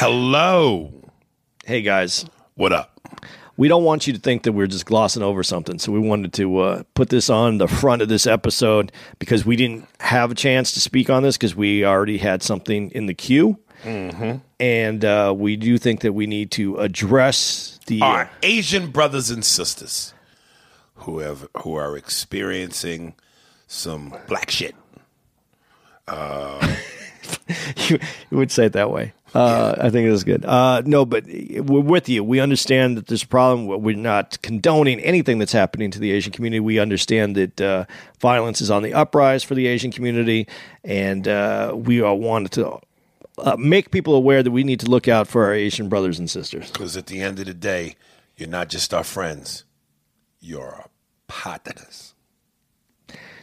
Hello. Hey guys, What up? we don't want you to think that we're just glossing over something. So we wanted to uh, put this on the front of this episode because we didn't have a chance to speak on this because we already had something in the queue. And uh, we do think that we need to address the. Our Asian brothers and sisters who have who are experiencing some black shit. you, you would say it that way. Uh, I think it was good. Uh, no, but we're with you. We understand that there's a problem. We're not condoning anything that's happening to the Asian community. We understand that uh, violence is on the uprise for the Asian community, and uh, we all wanted to uh, make people aware that we need to look out for our Asian brothers and sisters. Because at the end of the day, you're not just our friends, you're our partners.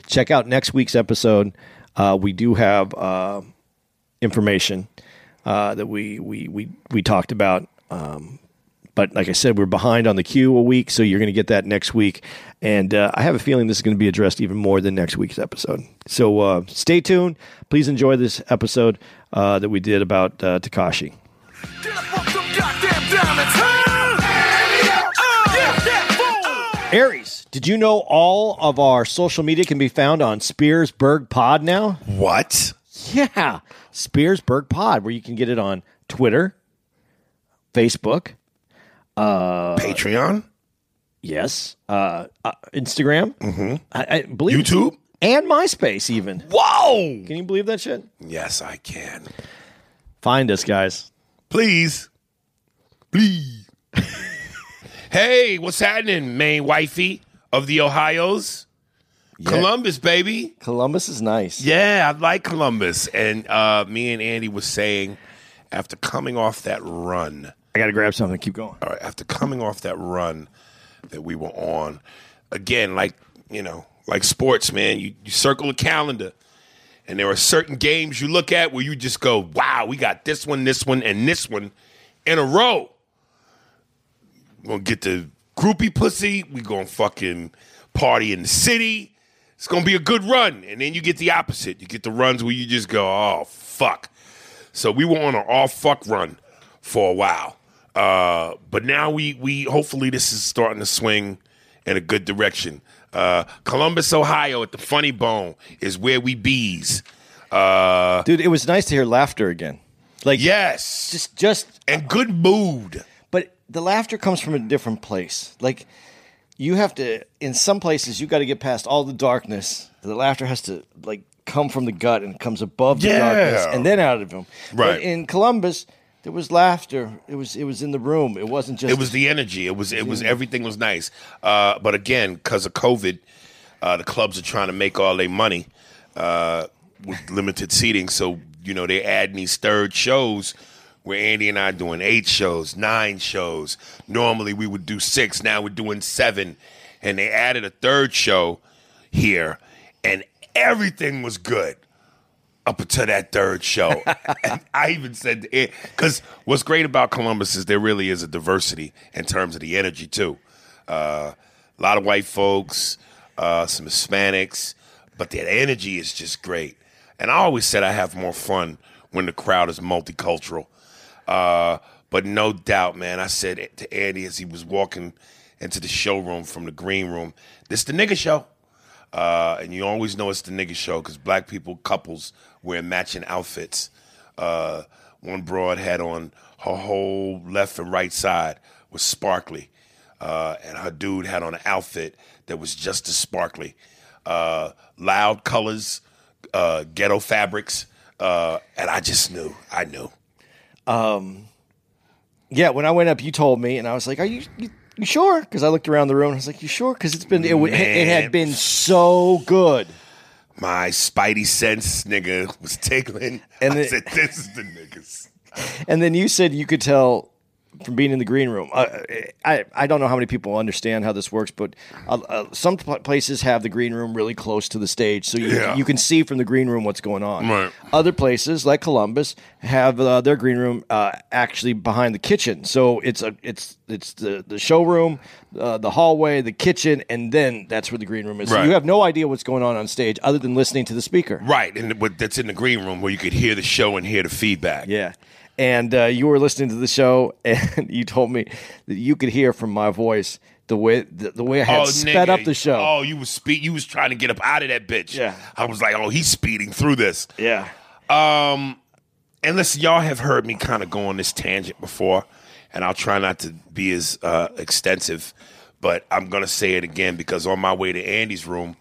check out next week's episode. Uh, we do have uh, information uh, that we, we we we talked about. Um, but like I said, we're behind on the queue a week, so you're going to get that next week. And uh, I have a feeling this is going to be addressed even more than next week's episode. So uh, stay tuned. Please enjoy this episode uh, that we did about uh, Tekashi. Get up off them goddamn diamonds. Huh? Get that fool. Aries, did you know all of our social media can be found on Spearsburg Pod now? What? Yeah, Spearsburg Pod, where you can get it on Twitter, Facebook, Patreon? yes, uh, uh, Instagram, mm-hmm. I, I believe YouTube? and MySpace. Even Whoa! can you believe that shit? Yes, I can. Find us, guys. Please. Please. hey, what's happening, main wifey of the Ohio's? Columbus, baby. Columbus is nice. Yeah, I like Columbus. And uh, me and Andy was saying after coming off that run, I got to grab something. Keep going. all right, after coming off that run that we were on, again, like, you know, like sports, man, you, you circle a calendar and there are certain games you look at where you just go, wow, we got this one, this one, and this one in a row. We're gonna get the groupie pussy, we gonna fucking party in the city. It's gonna be a good run. And then you get the opposite. You get the runs where you just go, oh fuck. So we were on an all fuck run for a while. Uh, but now we we hopefully this is starting to swing in a good direction. Uh, Columbus, Ohio, at the Funny Bone is where we bees. Uh, Dude, it was nice to hear laughter again. Like, yes, just, just, and good mood. but the laughter comes from a different place. Like, you have to, in some places, you got to get past all the darkness. The laughter has to, like, come from the gut and comes above the Yeah. darkness and then out of him. Right. But in Columbus, there was laughter. It was, it was in the room. It wasn't just. It was the energy. It was it was everything was nice. Uh, but again, because of COVID, uh, the clubs are trying to make all their money uh, with limited seating. So you know they adding these third shows where Andy and I are doing eight shows, nine shows. Normally we would do six. Now we're doing seven, and they added a third show here, and everything was good up until that third show. I even said it because what's great about Columbus is there really is a diversity in terms of the energy too. Uh, a lot of white folks, uh, some Hispanics, but that energy is just great. And I always said I have more fun when the crowd is multicultural. Uh, but no doubt, man, I said to Andy as he was walking into the showroom from the green room, this the nigga show. Uh, and you always know it's the nigga show because black people, couples, wear matching outfits. Uh, one broad had on her whole left and right side was sparkly, uh, and her dude had on an outfit that was just as sparkly. Uh, loud colors, uh, ghetto fabrics, uh, and I just knew. I knew. Um, yeah, when I went up, you told me, and I was like, "Are you you, you sure?" Because I looked around the room, and I was like, "You sure?" Because it's been it, w- it had been so good. My spidey sense, nigga, was tickling. And I it- said, "This is the niggas." And then you said you could tell from being in the green room. Uh, I I don't know how many people understand how this works, but uh, uh, some places have the green room really close to the stage, so you Yeah. you can see from the green room what's going on. Right. Other places like Columbus have uh, their green room uh, actually behind the kitchen, so it's a it's it's the the showroom, uh, the hallway, the kitchen, and then that's where the green room is. So you have no idea what's going on on stage other than listening to the speaker. Right, and that's in the green room where you could hear the show and hear the feedback. Yeah. And uh, you were listening to the show, and you told me that you could hear from my voice the way the, the way I had sped nigga. up the show. Oh, you was speed. You was trying to get up out of that bitch. Yeah. I was like, oh, he's speeding through this. Yeah. Um, and listen, y'all have heard me kind of go on this tangent before, and I'll try not to be as uh, extensive, but I'm gonna say it again because on my way to Andy's room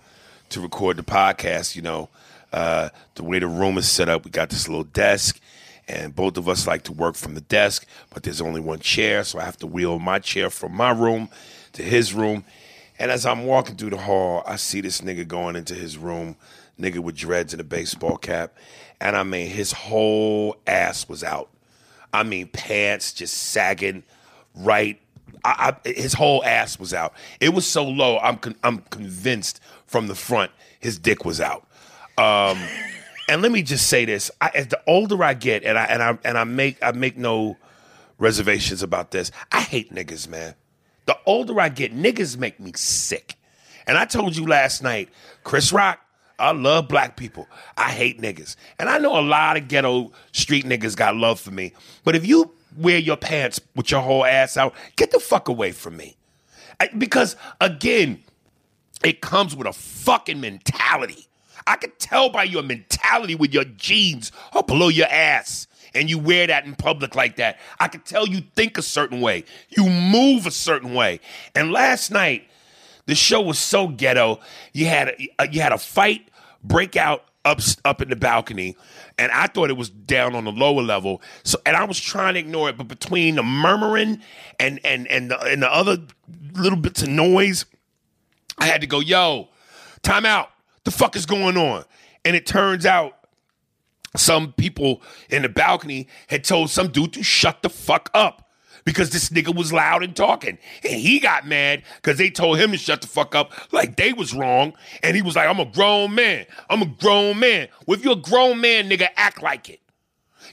to record the podcast, you know, uh, the way the room is set up, we got this little desk, and both of us like to work from the desk, but there's only one chair, so I have to wheel my chair from my room to his room. And as I'm walking through the hall, I see this nigga going into his room, nigga with dreads and a baseball cap. And I mean, his whole ass was out. I mean, pants just sagging right. I, I, his whole ass was out. It was so low. I'm con- I'm convinced from the front his dick was out. Um, and let me just say this: I, as the older I get, and I and I and I make I make no reservations about this. I hate niggas, man. The older I get, niggas make me sick. And I told you last night, Chris Rock, I love black people. I hate niggas. And I know a lot of ghetto street niggas got love for me. But if you wear your pants with your whole ass out, get the fuck away from me. I- because again, it comes with a fucking mentality. I could tell by your mentality with your jeans oh, or below your ass and you wear that in public like that. I could tell you think a certain way. You move a certain way. And last night, the show was so ghetto. You had a, uh, you had a fight break out up up in the balcony, and I thought it was down on the lower level. So, and I was trying to ignore it, but between the murmuring and and and the, and the other little bits of noise, I had to go, yo, time out. The fuck is going on? And it turns out some people in the balcony had told some dude to shut the fuck up because this nigga was loud and talking. And he got mad because they told him to shut the fuck up like they was wrong. And he was like, I'm a grown man. I'm a grown man. Well, if you're a grown man, nigga, act like it.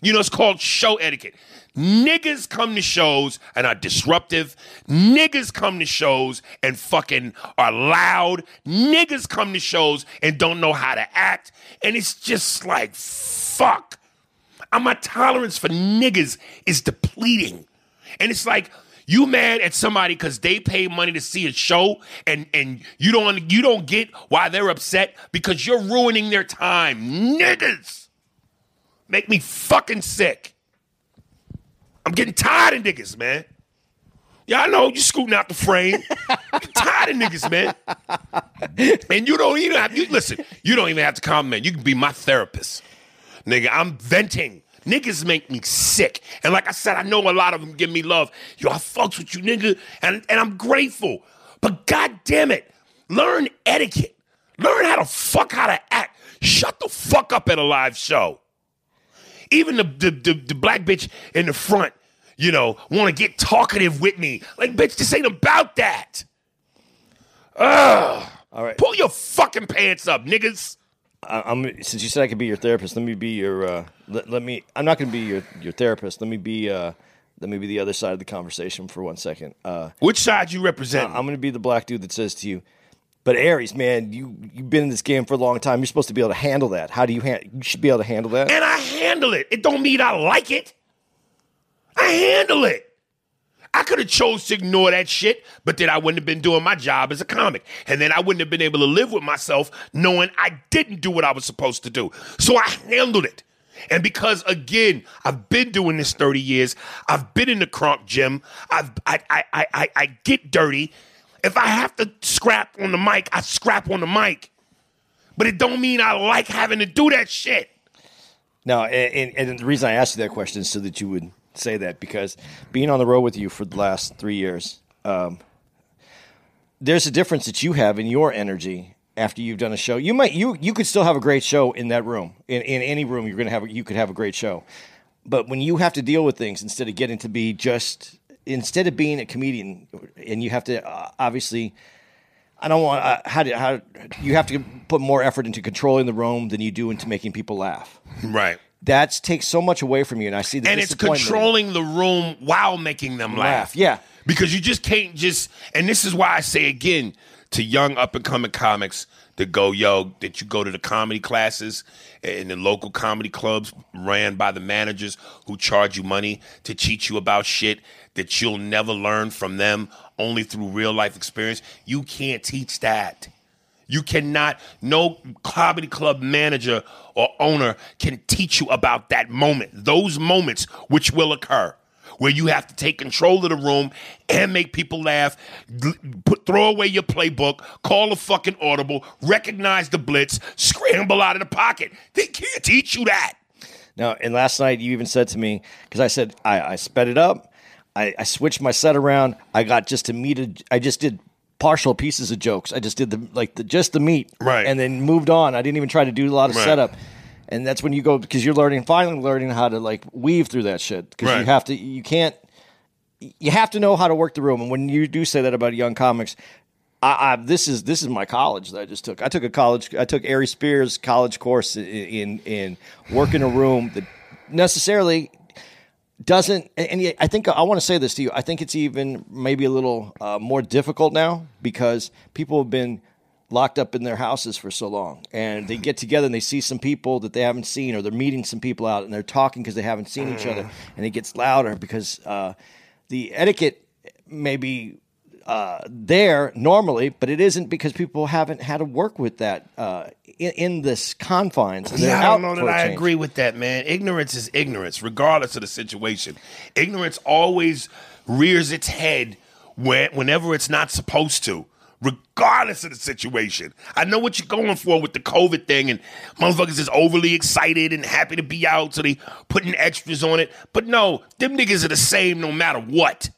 You know, it's called show etiquette. Niggas come to shows and are disruptive. Niggas come to shows and fucking are loud. Niggas come to shows and don't know how to act. And it's just like, fuck. And my tolerance for niggas is depleting. And it's like, you mad at somebody because they pay money to see a show and, and you don't you don't get why they're upset because you're ruining their time. Niggas make me fucking sick. I'm getting tired of niggas, man. Yeah, I know you scooting out the frame. I'm tired of niggas, man. And you don't even have you listen, you don't even have to comment. You can be my therapist. Nigga, I'm venting. Niggas make me sick. And like I said, I know a lot of them give me love. Yo, I fucks with you, nigga. And, and I'm grateful. But god damn it, learn etiquette. Learn how to fuck how to act. Shut the fuck up at a live show. Even the the, the, the black bitch in the front, you know, want to get talkative with me. Like, bitch, this ain't about that. Ugh. All right. Pull your fucking pants up, niggas. I, I'm since you said I could be your therapist. Let me be your. Uh, let, let me. I'm not going to be your your therapist. Let me be. Uh, let me be the other side of the conversation for one second. Uh, Which side you represent? I'm going to be the black dude that says to you, "But Aries, man, you you've been in this game for a long time. You're supposed to be able to handle that. How do you handle? You should be able to handle that." and I handle it. It don't mean I like it. I handle it. I could have chose to ignore that shit, but then I wouldn't have been doing my job as a comic. And then I wouldn't have been able to live with myself knowing I didn't do what I was supposed to do. So I handled it. And because again, I've been doing this 30 years, I've been in the crunk gym, I've I I I I, I get dirty. If I have to scrap on the mic, I scrap on the mic. But it don't mean I like having to do that shit. No, and, and, and the reason I asked you that question is so that you would say that because being on the road with you for the last three years, um, there's a difference that you have in your energy after you've done a show. You might you you could still have a great show in that room in, in any room you're gonna have you could have a great show, but when you have to deal with things instead of getting to be just instead of being a comedian and you have to uh, obviously. I don't want uh, how do how you have to put more effort into controlling the room than you do into making people laugh Right. that takes so much away from you. And I see the and it's controlling the room while making them laugh. Laugh, yeah. Because you just can't just, and this is why I say again to young up and coming comics that go, yo, that you go to the comedy classes and the local comedy clubs ran by the managers who charge you money to teach you about shit that you'll never learn from them only through real life experience. You can't teach that. You cannot, no comedy club manager or owner can teach you about that moment, those moments which will occur. Where you have to take control of the room and make people laugh, put throw away your playbook, call a fucking audible, recognize the blitz, scramble out of the pocket. They can't teach you that. Now, and last night you even said to me because I said I, I sped it up, I, I switched my set around. I got just to meet. A, I just did partial pieces of jokes. I just did the like the just the meat, Right. and then moved on. I didn't even try to do a lot of Right. setup. And that's when you go because you're learning, finally learning how to like weave through that shit because you have to, you can't, you have to know how to work the room. And when you do say that about young comics, I, I this is this is my college that I just took. I took a college. I took Ari Spears college course in in, in work in a room that necessarily doesn't. And, and I think I want to say this to you. I think it's even maybe a little uh, more difficult now because people have been locked up in their houses for so long and they get together and they see some people that they haven't seen or they're meeting some people out and they're talking because they haven't seen each other and it gets louder because uh, the etiquette may be uh, there normally, but it isn't because people haven't had to work with that uh, in, in this confines. Yeah, I don't know that I change. agree with that, man. Ignorance is ignorance, regardless of the situation. Ignorance always rears its head when, whenever it's not supposed to, regardless of the situation. I know what you're going for with the COVID thing, and motherfuckers is overly excited and happy to be out, so they putting extras on it. But no, them niggas are the same no matter what.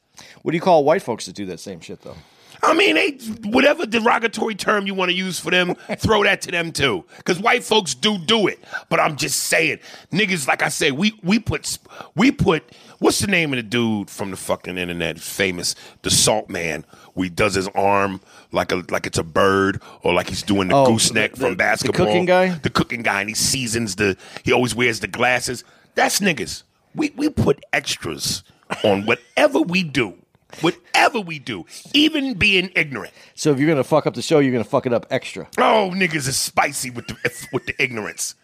What do you call white folks that do that same shit though? I mean, they, whatever derogatory term you want to use for them, throw that to them too. Because white folks do do it. But I'm just saying, niggas, like I said, we we put we put what's the name of the dude from the fucking internet, famous, the Salt Man. We does his arm like a like it's a bird or like he's doing the Oh, gooseneck the- from the basketball. cooking guy? the cooking guy, and he seasons the. He always wears the glasses. That's niggas. We we put extras on whatever we do. Whatever we do, even being ignorant. So if you're gonna fuck up the show, you're gonna fuck it up extra. Oh, niggas is spicy with the with the ignorance.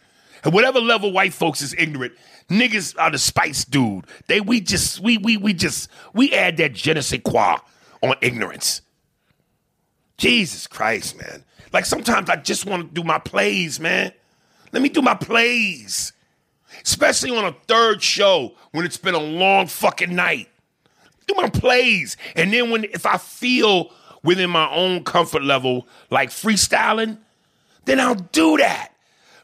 At whatever level white folks is ignorant, niggas are the spice dude. They we just we we we just we add that je ne sais quoi on ignorance. Jesus Christ, man. Like sometimes I just want to do my plays, man. Let me do my plays. Especially on a third show when it's been a long fucking night do my plays. And then when if I feel within my own comfort level like freestyling, then I'll do that.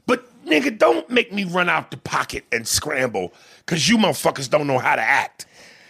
But nigga, don't make me run out the pocket and scramble because you motherfuckers don't know how to act.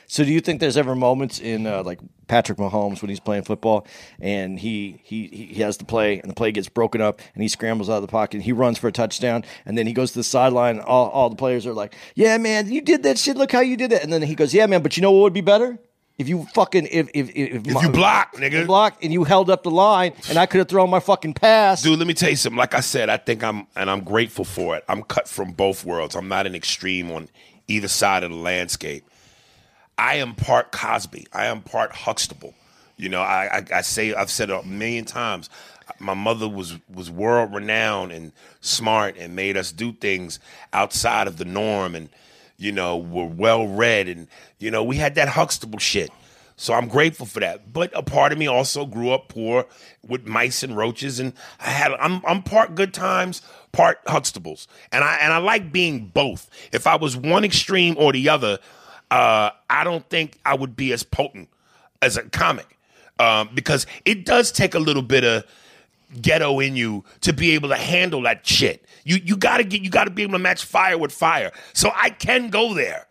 So do you think there's ever moments in uh, like Patrick Mahomes when he's playing football and he, he he has the play and the play gets broken up and he scrambles out of the pocket and he runs for a touchdown and then he goes to the sideline all, all the players are like, Yeah man, you did that shit, look how you did it and then he goes, Yeah man, but you know what would be better? If you fucking if if if, If you block, nigga. block and you held up the line, and I could have thrown my fucking pass. Dude, let me tell you something. Like I said, I think I'm, and I'm grateful for it. I'm cut from both worlds. I'm not an extreme on either side of the landscape. I am part Cosby. I am part Huxtable. You know, I, I, I say I've said it a million times. My mother was was world renowned and smart and made us do things outside of the norm and you know were well read and you know we had that Huxtable shit. So I'm grateful for that. But a part of me also grew up poor with mice and roaches, and I had I'm I'm part good times, part Huxtables, and I and I like being both. If I was one extreme or the other, uh, I don't think I would be as potent as a comic um, because it does take a little bit of ghetto in you to be able to handle that shit. You you gotta get you gotta be able to match fire with fire. So I can go there.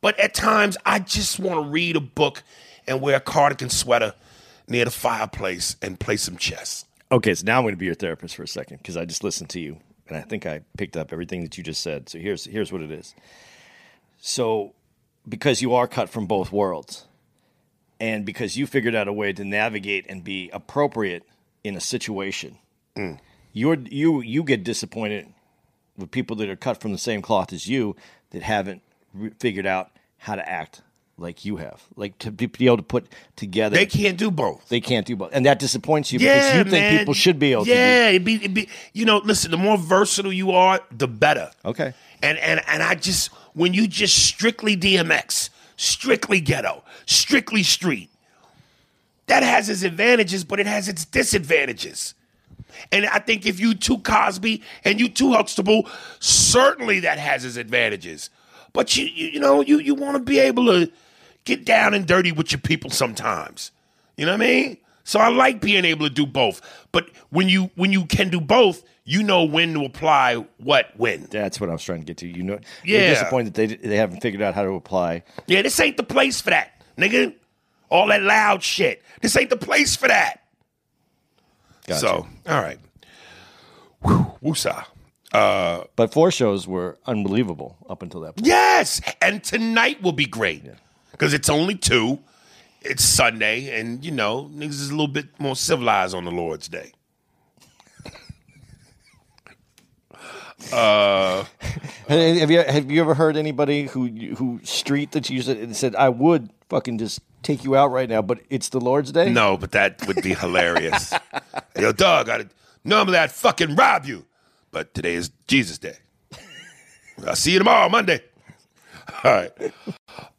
But at times I just want to read a book and wear a cardigan sweater near the fireplace and play some chess. Okay, so now I'm going to be your therapist for a second because I just listened to you and I think I picked up everything that you just said. So here's here's what it is. So because you are cut from both worlds, and because you figured out a way to navigate and be appropriate in a situation, mm. you're you you get disappointed with people that are cut from the same cloth as you that haven't re- figured out how to act like you have, like to be, be able to put together. They can't do both. They can't do both, and that disappoints you because you think people should be able to. Yeah, it'd be, it'd be you know, listen, the more versatile you are, the better. Okay. And and and I just when you just strictly DMX, strictly ghetto, strictly street, that has its advantages, but it has its disadvantages. And I think if you too Cosby and you too Huxtable, certainly that has its advantages. But you you, you know you you want to be able to get down and dirty with your people sometimes. You know what I mean? So I like being able to do both. But when you when you can do both, you know when to apply what when. That's what I was trying to get to. You know, Yeah. you're disappointed that they they haven't figured out how to apply. Yeah, this ain't the place for that, nigga. All that loud shit. This ain't the place for that. Gotcha. So, all right. Whew, woosah. Uh, but four shows were unbelievable up until that point. Yes, and tonight will be great because it's only two. It's Sunday, and you know niggas is a little bit more civilized on the Lord's Day. Uh, hey, Have you have you ever heard anybody who who street that you said said I would fucking just take you out right now, but it's the Lord's Day? No, but that would be hilarious. Yo, dog, I normally I'd fucking rob you, but today is Jesus Day. I'll see you tomorrow, Monday. All right.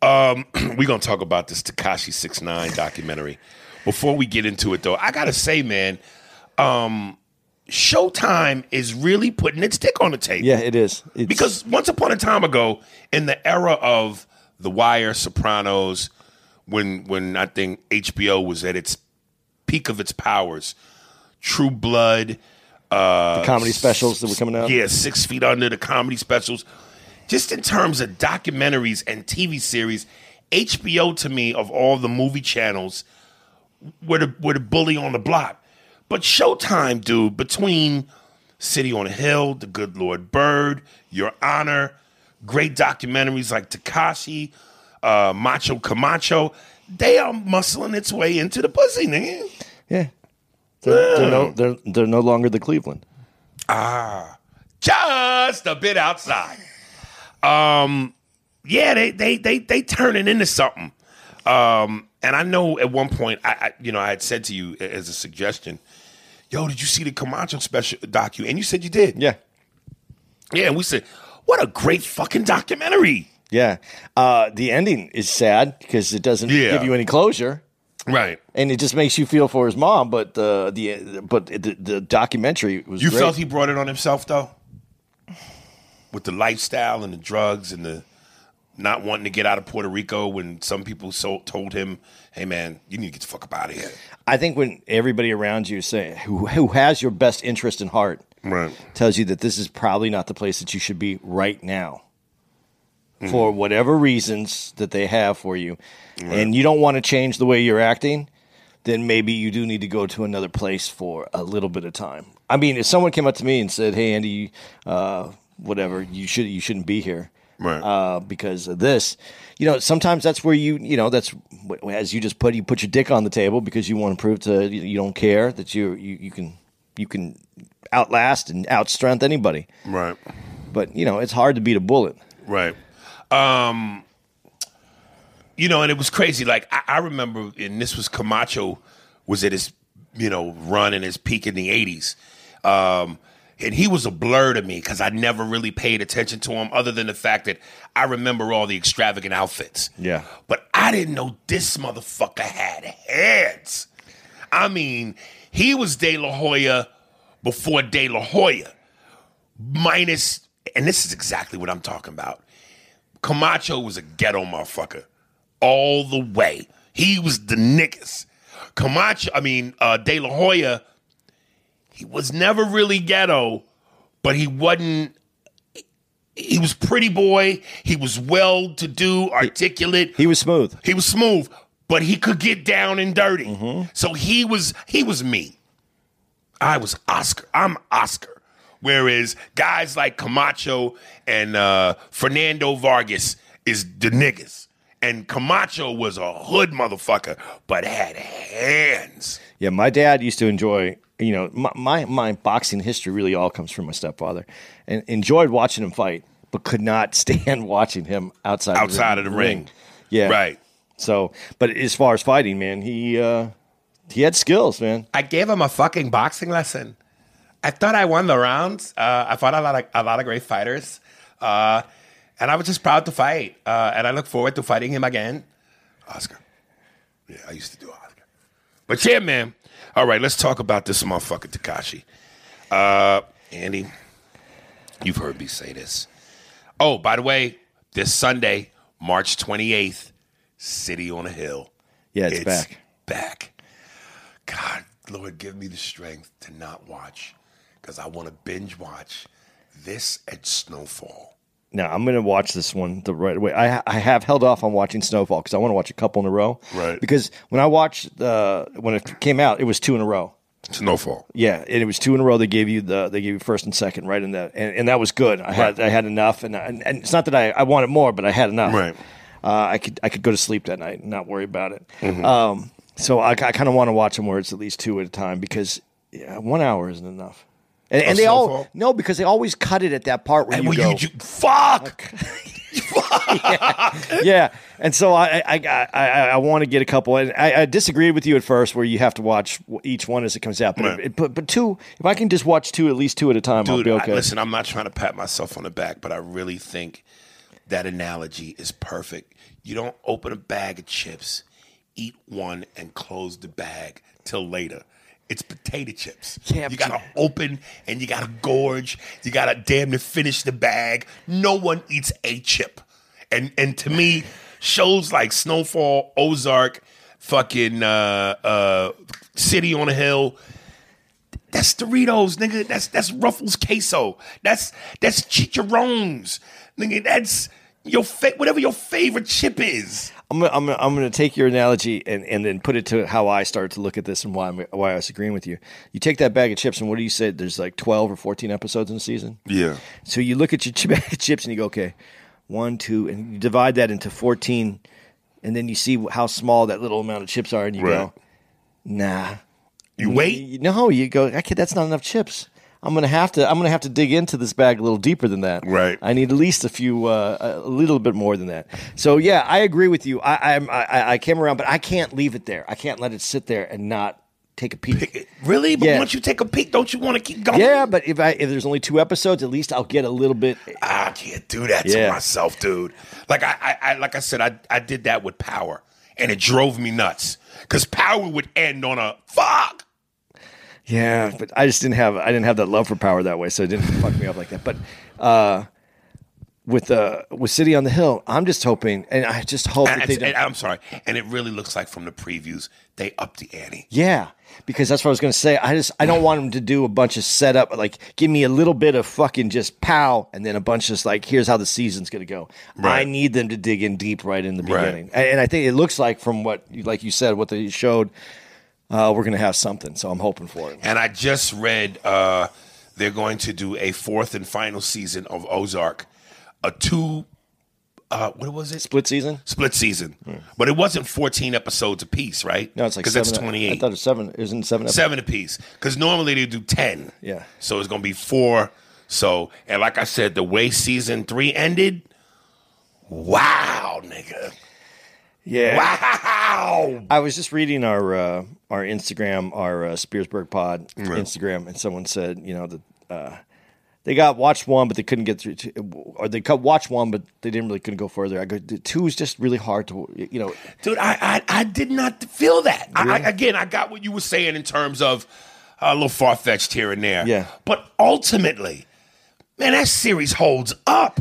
Um, we're gonna talk about this Tekashi Six Nine documentary. Before we get into it, though, I gotta say, man, um, Showtime is really putting its dick on the table. Yeah, it is. It's, Because once upon a time ago, in the era of The Wire, Sopranos, when when I think HBO was at its peak of its powers, True Blood, uh, the comedy specials that were coming out. yeah, Six Feet Under, the comedy specials, just in terms of documentaries and TV series, HBO to me of all the movie channels were the were the bully on the block. But Showtime, dude, between City on a Hill, The Good Lord Bird, Your Honor, great documentaries like Tekashi, uh, Macho Camacho, they are muscling its way into the pussy, nigga. Yeah. They're, they're no they're they're no longer the Cleveland. Ah, just a bit outside. Um, yeah, they they they they turning into something. Um, and I know at one point, I, I you know I had said to you as a suggestion, "Yo, did you see the Camacho special docu?" And you said you did. Yeah. Yeah, and we said, "What a great fucking documentary!" Yeah. Uh, the ending is sad because it doesn't Yeah. give you any closure. Right. And it just makes you feel for his mom, but the the but the, the documentary was You great. felt he brought it on himself though, with the lifestyle and the drugs and the not wanting to get out of Puerto Rico when some people so, told him, "Hey man, you need to get the fuck up out of here." I think when everybody around you say who who has your best interest in heart Right. tells you that this is probably not the place that you should be right now Mm-hmm. for whatever reasons that they have for you and you don't want to change the way you're acting then maybe you do need to go to another place for a little bit of time i mean if someone came up to me and said hey andy uh, whatever you should you shouldn't be here Right. uh, because of this. You know, sometimes that's where you, you know, that's as you just put you put your dick on the table because you want to prove to you, you don't care that you you, you can you can outlast and outstrength anybody. right. But you know, it's hard to beat a bullet. Right. Um, you know, and it was crazy. Like I, I remember, and this was Camacho was at his, you know, run in his peak in the '80s, um, and he was a blur to me because I never really paid attention to him, other than the fact that I remember all the extravagant outfits. Yeah. But I didn't know this motherfucker had hands. I mean, he was De La Hoya before De La Hoya, minus, and this is exactly what I'm talking about. Camacho was a ghetto motherfucker all the way. He was the niggas. Camacho, I mean, uh, De La Hoya, he was never really ghetto, but he wasn't. He was pretty boy. He was well to do, articulate. He was smooth. He was smooth, but he could get down and dirty. So he was he was me. I was Oscar. I'm Oscar. Whereas guys like Camacho and uh, Fernando Vargas is the niggas. And Camacho was a hood motherfucker, but had hands. Yeah, my dad used to enjoy. You know, my, my my boxing history really all comes from my stepfather, and enjoyed watching him fight, but could not stand watching him outside Outside of the ring. Yeah, Right. So, but as far as fighting, man, he uh, he had skills, man. I gave him a fucking boxing lesson. I thought I won the rounds. Uh, I fought a lot of a lot of great fighters, uh, and I was just proud to fight. Uh, and I look forward to fighting him again. Oscar, yeah, I used to do Oscar. But yeah, man. All right, let's talk about this motherfucker Tekashi. Uh, Andy, you've heard me say this. Oh, by the way, this Sunday, March twenty eighth, City on a Hill. Yeah, it's, back. Back. God, Lord, give me the strength to not watch because I want to binge watch this at Snowfall. Now I'm going to watch this one the right way. I I have held off on watching Snowfall because I want to watch a couple in a row. Right. Because when I watched the when it came out, it was two in a row. Snowfall. Yeah, and it was two in a row. They gave you the they gave you first and second right in that, and, and that was good. I had I had enough, and, and and it's not that I, I wanted more, but I had enough. Right. Uh, I could I could go to sleep that night and not worry about it. Mm-hmm. Um, so I, I kind of want to watch them where it's at least two at a time because yeah, one hour isn't enough. And, and they all Snowfall? no because they always cut it at that part where And you go you, you fuck? yeah, and so I I, I, I, I want to get a couple. And I, I disagreed with you at first, where you have to watch each one as it comes out. But Right. it, but, but two, if I can just watch two, at least two at a time, I'll Dude, be I- okay. listen, I'm not trying to pat myself on the back, but I really think that analogy is perfect. You don't open a bag of chips, eat one, and close the bag till later. It's potato chips. Yeah, you gotta open and you gotta gorge. You gotta damn to finish the bag. No one eats a chip. And and to me, shows like Snowfall, Ozark, fucking uh, uh, City on a Hill, that's Doritos, nigga. That's that's Ruffles queso. That's that's chicharrones, nigga. That's your fa- whatever your favorite chip is. I'm I'm gonna, I'm gonna take your analogy and, and then put it to how I started to look at this and why I'm, why I was agreeing with you. You take that bag of chips and what do you say? There's like 12 or 14 episodes in the season. Yeah, So you look at your ch- bag of chips and you go, okay, one, two, and you divide that into 14, and then you see how small that little amount of chips are, and you Right. go, nah. you wait. You- No, you go, okay, that's not enough chips. I'm gonna have to. I'm gonna have to dig into this bag a little deeper than that. Right. I need at least a few, uh, a little bit more than that. So yeah, I agree with you. I, I'm, I, I came around, but I can't leave it there. I can't let it sit there and not take a peek. Really? But Yeah. once you take a peek, don't you want to keep going? Yeah, but if I if there's only two episodes, at least I'll get a little bit. I can't do that Yeah. to myself, dude. Like I, I, I like I said, I, I did that with Power, and it drove me nuts because Power would end on a fuck. Yeah, but I just didn't have I didn't have that love for power that way, so it didn't fuck me up like that. But uh, with uh, with City on the Hill, I'm just hoping, and I just hope And, that they and- don't. I'm sorry, and it really looks like from the previews they upped the ante. yeah, because that's what I was going to say. I just I don't want them to do a bunch of setup, like give me a little bit of fucking just pow, and then a bunch of like here's how the season's going to go. I need them to dig in deep right in the Right. beginning, and, and I think it looks like from what like you said, what they showed, uh, we're going to have something. So I'm hoping for it. And I just read uh, they're going to do a fourth and final season of Ozark, a two uh, what was it? Split season? Split season, but it wasn't 14 episodes a piece, right? No, it's like because that's 28. I thought it was seven. Isn't seven? seven apiece. Because normally they do 10. Yeah. So it's gonna be four. So and like I said, the way season three ended, wow, nigga, Yeah. wow. I was just reading our uh, our Instagram, our uh, Spearsburg Pod Instagram, and someone said, you know, that uh, they got watched one, but they couldn't get through, or they cut watch one, but they didn't really couldn't go further. I go, the two is just really hard to, you know, Dude, I, I I did not feel that. I, I, again, I got what you were saying in terms of uh, a little far fetched here and there. Yeah. But ultimately, man, that series holds up.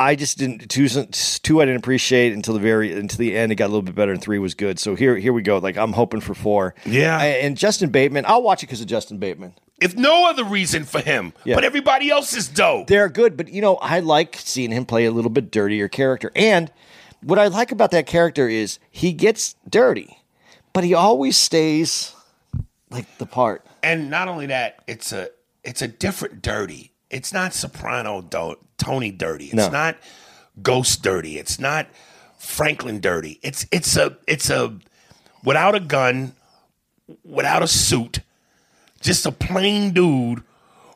I just didn't two two I didn't appreciate until the very until the end. It got a little bit better, and three was good. So here here we go. Like I'm hoping for four. Yeah. I- and Justin Bateman, I'll watch it because of Justin Bateman. If no other reason for him, Yeah. but everybody else is dope. They're good, but you know I like seeing him play a little bit dirtier character. And what I like about that character is he gets dirty, but he always stays like the part. and not only that, it's a it's a different dirty. It's not soprano do- Tony dirty. It's No. not ghost dirty. It's not Franklin dirty. It's it's a it's a without a gun, without a suit, just a plain dude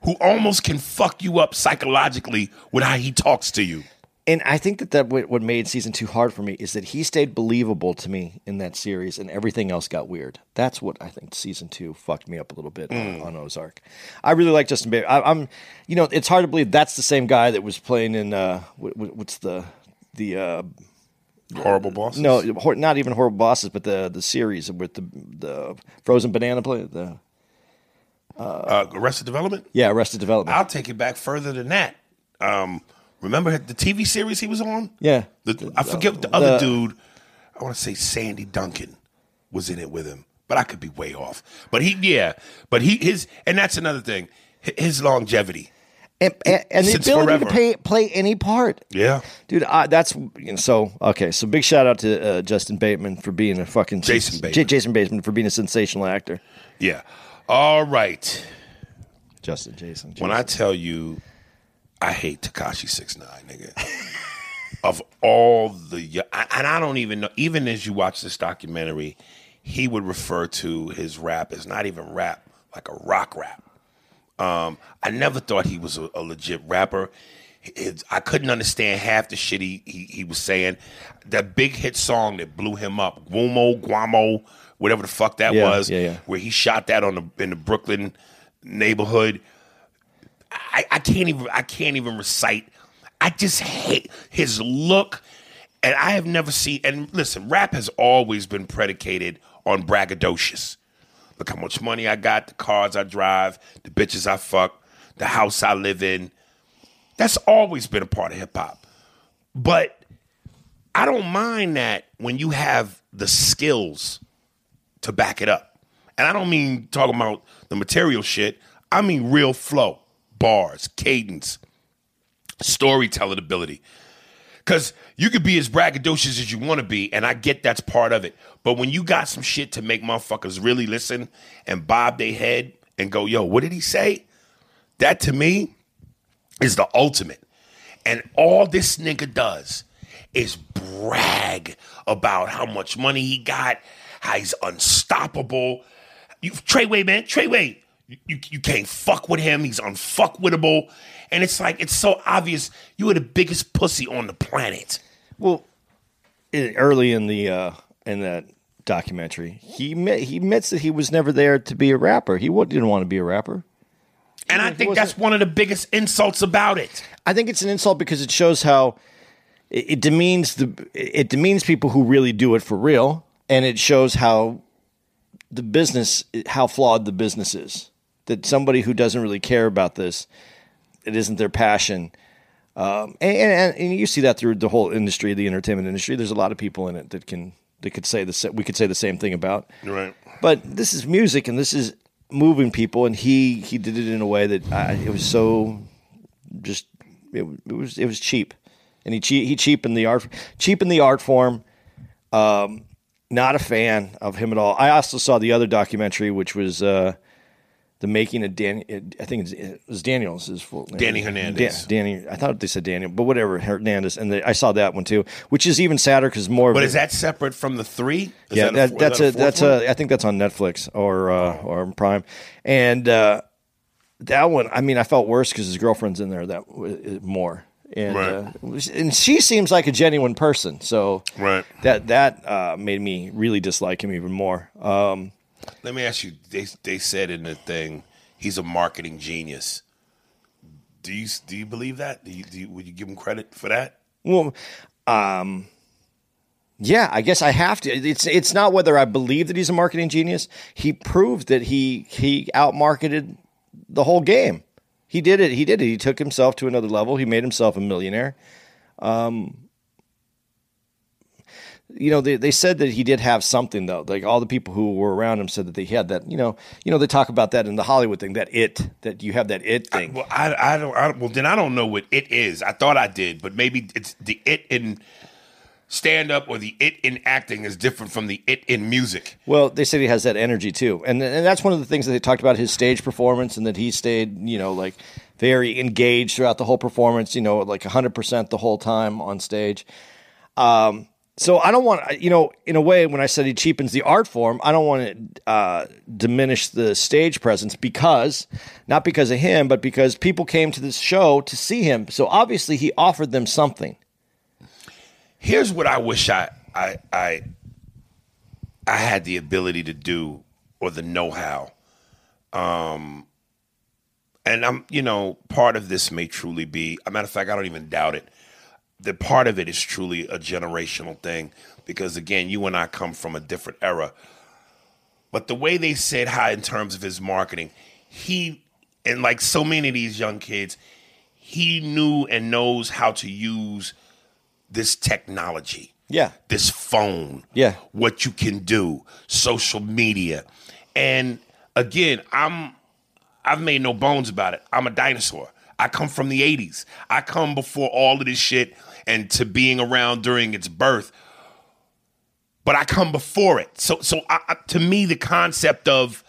who almost can fuck you up psychologically with how he talks to you. And I think that that what made season two hard for me is that he stayed believable to me in that series, and everything else got weird. That's what I think season two fucked me up a little bit on, on Ozark. I really like Justin Bieber. I, I'm, you know, it's hard to believe that's the same guy that was playing in uh, what, what- what's the the uh, Horrible boss. no, hor- not even horrible bosses, but the the series with the the frozen banana play. The uh, Arrested Development. yeah, Arrested Development. I'll take it back further than that. Um, remember the TV series he was on? yeah, The, I forget the other the- dude. I want to say Sandy Duncan was in it with him, but I could be way off. But he, yeah, but he his, and that's another thing. His longevity. and, and, and the ability forever. to play play any part. Yeah, Dude, I, that's you know, so okay. So big shout out to uh, Justin Bateman for being a fucking Jason J- Jason Bateman for being a sensational actor. yeah. All right. Justin, Jason. When I tell you, I hate Tekashi Six Nine, nigga. of all the, and I don't even know. Even as you watch this documentary, he would refer to his rap as not even rap, like a rock rap. Um, I never thought he was a, a legit rapper. His- I couldn't understand half the shit he, he he was saying. That big hit song that blew him up, Guamo, Guamo, whatever the fuck that Yeah, was, yeah, yeah. where he shot that on the in the Brooklyn neighborhood. I, I can't even I can't even recite. I just hate his look, and I have never seen. And listen, rap has always been predicated on braggadocious. Look how much money I got, the cars I drive, the bitches I fuck, the house I live in. That's always been a part of hip hop. But I don't mind that when you have the skills to back it up. And I don't mean talking about the material shit. I mean real flow, bars, cadence, storytelling ability. Because you could be as braggadocious as you want to be, and I get that's part of it. But when you got some shit to make motherfuckers really listen and bob their head and go, yo, what did he say? That to me is the ultimate. And all this nigga does is brag about how much money he got, how he's unstoppable. You Treyway, man, Treyway, you, you, you can't fuck with him. He's unfuckwittable. And it's like, it's so obvious you are the biggest pussy on the planet. well, early in the uh, in that documentary, he he admits that he was never there to be a rapper. He didn't want to be a rapper. And I think that's one of the biggest insults about it. I think it's an insult because it shows how it, it demeans the it demeans people who really do it for real, and it shows how the business how flawed the business is. That somebody who doesn't really care about this, it isn't their passion. Um, and, and, and you see that through the whole industry, the entertainment industry. There's a lot of people in it that can that could say the we could say the same thing about. Right. But this is music, and this is moving people, and he he did it in a way that I, it was so just it, it was it was cheap, and he che- he cheapened the art cheapened the art form. Um, not a fan of him at all. I also saw the other documentary, which was uh, the making of Danny. I think it was Daniel's his full name. Danny Hernandez. Dan- Danny. I thought they said Daniel, but whatever Hernandez. And the, I saw that one too, which is even sadder because more. of But it- is that separate from the three? Is yeah, that a that's that a, that's one? a. I think that's on Netflix or uh, or Prime, and uh, that one. I mean, I felt worse because his girlfriend's in there. That w- more, and Right. uh, and she seems like a genuine person. So Right. that that uh, made me really dislike him even more. Um, Let me ask you. They they said in the thing he's a marketing genius. Do you do you believe that? Do you, do you, would you give him credit for that? Well, um, yeah, I guess I have to. It's it's not whether I believe that he's a marketing genius. He proved that he he outmarketed the whole game. He did it. He did it. He took himself to another level. He made himself a millionaire. Um, you know, they, they said that he did have something though. Like all the people who were around him said that they had that. You know, you know they talk about that in the Hollywood thing. That it that you have that it thing. Well, I, I don't. I, well, then I don't know what it is. I thought I did, but maybe it's the it in stand up or the it in acting is different from the it in music. Well, they said he has that energy too, and and that's one of the things that they talked about his stage performance, and that he stayed, you know, like very engaged throughout the whole performance, you know, like hundred percent the whole time on stage. Um, so I don't want, you know, in a way, when I said he cheapens the art form, I don't want to uh, diminish the stage presence because, not because of him, but because people came to this show to see him. So obviously, he offered them something. Here's what I wish I I I I had the ability to do or the know how. Um and I'm, you know, part of this may truly be a matter of fact, I don't even doubt it. The part of it is truly a generational thing because again, you and I come from a different era. But the way they said hi in terms of his marketing, he and like so many of these young kids, he knew and knows how to use this technology Yeah. this phone, Yeah. what you can do, social media. And again, I'm I've made no bones about it. I'm a dinosaur. I come from the 80s. I come before all of this shit and to being around during its birth. But I come before it. So so I, to me the concept of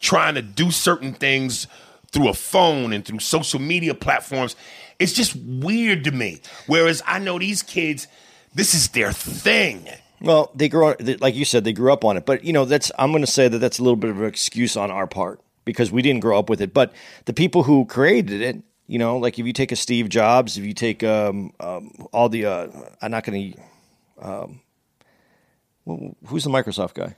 trying to do certain things through a phone and through social media platforms it's just weird to me. Whereas I know these kids this is their thing. Well, they grew like you said, they grew up on it. But you know, that's I'm going to say that that's a little bit of an excuse on our part because we didn't grow up with it. But the people who created it, you know, like if you take a Steve Jobs, if you take um, um, all the, uh, I'm not going to, um, wh- who's the Microsoft guy?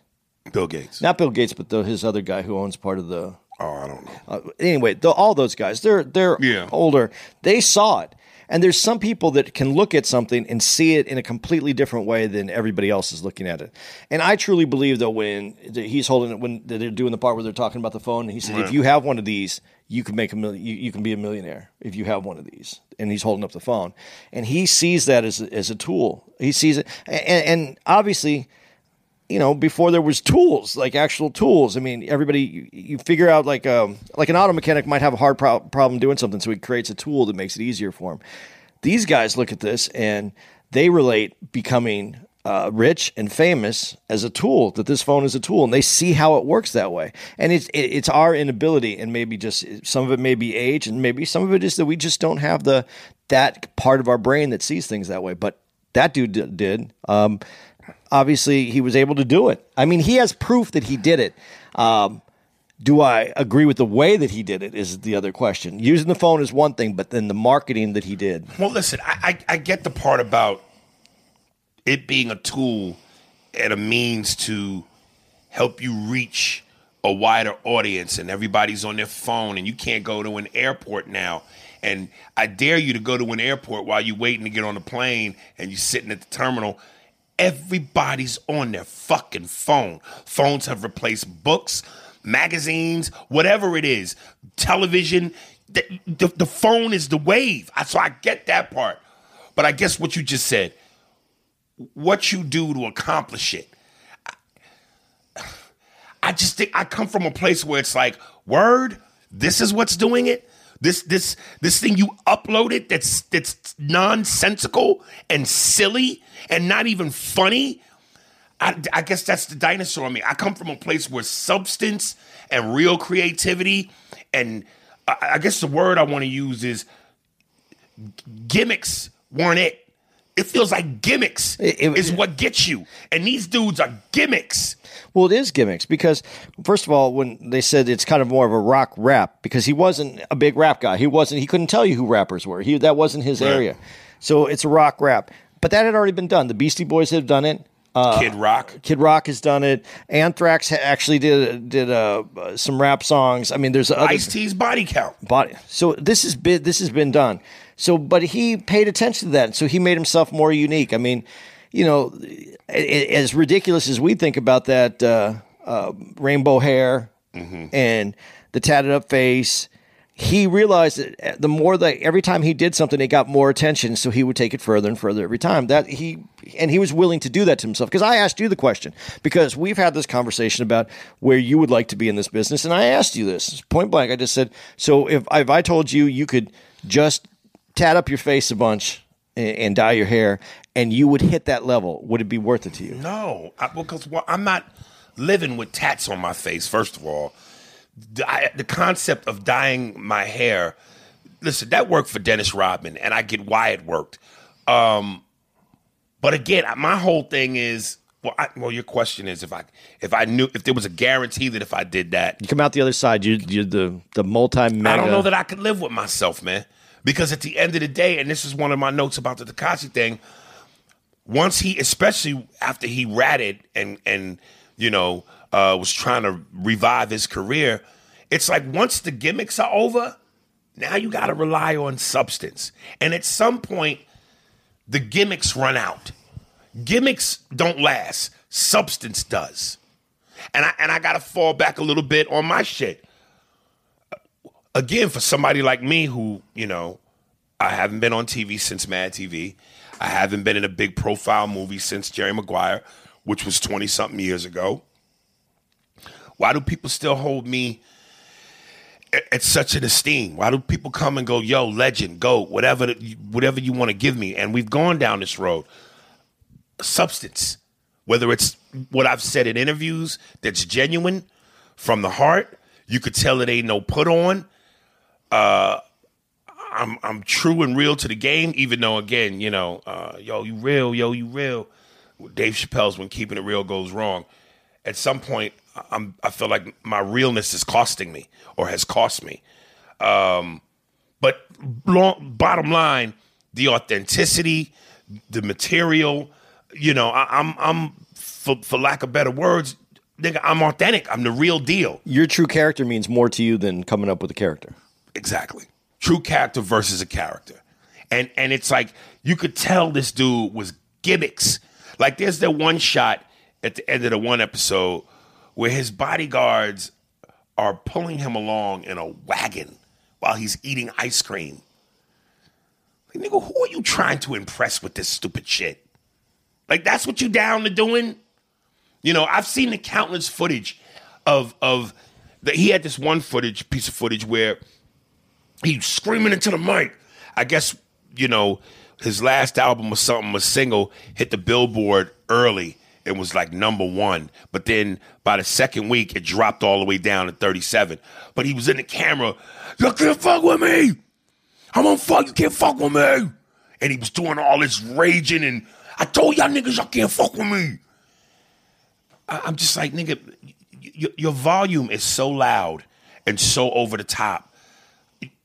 Bill Gates. Not Bill Gates, but the, his other guy who owns part of the. Oh, I don't know. Uh, anyway, the, all those guys, they're they're Yeah. older. They saw it, and there's some people that can look at something and see it in a completely different way than everybody else is looking at it. And I truly believe that when that he's holding it, when they're doing the part where they're talking about the phone, he said, "If you have one of these, you can make a million. You, you can be a millionaire if you have one of these." And he's holding up the phone, and he sees that as a, as a tool. He sees it, and, and obviously you know, before there was tools, like actual tools. I mean, everybody you, you figure out like um like an auto mechanic might have a hard pro- problem doing something, so he creates a tool that makes it easier for him. These guys look at this and they relate becoming uh, rich and famous as a tool. That this phone is a tool, and they see how it works that way. And it's it, it's our inability, and maybe just some of it may be age, and maybe some of it is that we just don't have the that part of our brain that sees things that way. But that dude did. Um, obviously, he was able to do it. I mean, he has proof that he did it. Um, do I agree with the way that he did it? Is the other question. Using the phone is one thing, but then the marketing that he did. Well, listen, I, I, I get the part about it being a tool and a means to help you reach a wider audience, and everybody's on their phone, and you can't go to an airport now. And I dare you to go to an airport while you're waiting to get on the plane and you're sitting at the terminal. Everybody's on their fucking phone. Phones have replaced books, magazines, whatever it is, television. The, the, the phone is the wave. So I get that part. But I guess what you just said, what you do to accomplish it. I- I just think I come from a place where it's like, word, this is what's doing it. This this this thing you uploaded that's that's nonsensical and silly and not even funny. I, I guess that's the dinosaur in me. I come from a place where substance and real creativity, and I, I guess the word I want to use is gimmicks weren't it. It feels like gimmicks It- it- is what gets you, and these dudes are gimmicks. Well, it is gimmicks because, first of all, when they said it's kind of more of a rock rap, because he wasn't a big rap guy. He wasn't. He couldn't tell you who rappers were. He that wasn't his Right. area. So it's a rock rap. But that had already been done. The Beastie Boys have done it. Uh, Kid Rock. Kid Rock has done it. Anthrax ha- actually did did uh, uh, some rap songs. I mean, there's other Ice T's body count. body. So this has been this has been done. So, but he paid attention to that, so he made himself more unique. I mean, you know, as ridiculous as we think about that uh, uh, rainbow hair and the tatted up face, he realized that the more that every time he did something, it got more attention. So he would take it further and further every time. That he and he was willing to do that to himself. Because I asked you the question because we've had this conversation about where you would like to be in this business, and I asked you this point blank. I just said, so if if I told you you could just tat up your face a bunch and, and dye your hair, and you would hit that level, would it be worth it to you? No, I, because well, I'm not living with tats on my face. First of all, the, I, the concept of dyeing my hair. Listen, that worked for Dennis Rodman, and I get why it worked. Um, but again, my whole thing is. Well, I, well, your question is if I if I knew if there was a guarantee that if I did that, You come out the other side, you you're the the multi. I don't know that I could live with myself, man. Because at the end of the day, and this is one of my notes about the Tekashi thing, once he, especially after he ratted and and you know uh, was trying to revive his career, it's like once the gimmicks are over, now you got to rely on substance, and at some point, the gimmicks run out. Gimmicks don't last. Substance does, and I and I got to fall back a little bit on my shit again, for somebody like me who, you know, I haven't been on TV since Mad TV. I haven't been in a big profile movie since Jerry Maguire, which was 20 something years ago. Why do people still hold me at, at such an esteem? Why do people come and go, yo, legend, go, whatever, whatever you want to give me? And we've gone down this road. Substance, whether it's what I've said in interviews that's genuine from the heart, you could tell it ain't no put on. I'm I'm true and real to the game, even though again, you know, uh, yo, you real, yo, you real. Dave Chappelle's when keeping it real goes wrong. At some point, I'm I feel like my realness is costing me or has cost me. Um, but long, bottom line, the authenticity, the material, you know, I, I'm I'm for, for lack of better words, nigga, I'm authentic. I'm the real deal. Your true character means more to you than coming up with a character. Exactly. True character versus a character. And and it's like you could tell this dude was gimmicks. Like there's that one shot at the end of the one episode where his bodyguards are pulling him along in a wagon while he's eating ice cream. Like, nigga, who are you trying to impress with this stupid shit? Like that's what you down to doing? You know, I've seen the countless footage of of that he had this one footage, piece of footage where he's screaming into the mic. I guess, you know, his last album or something, a single, hit the billboard early and was like number one. But then by the second week, it dropped all the way down to 37. But he was in the camera, you can't fuck with me. I'm on fuck, you can't fuck with me. And he was doing all this raging and I told y'all niggas y'all can't fuck with me. I- I'm just like, nigga, y- y- your volume is so loud and so over the top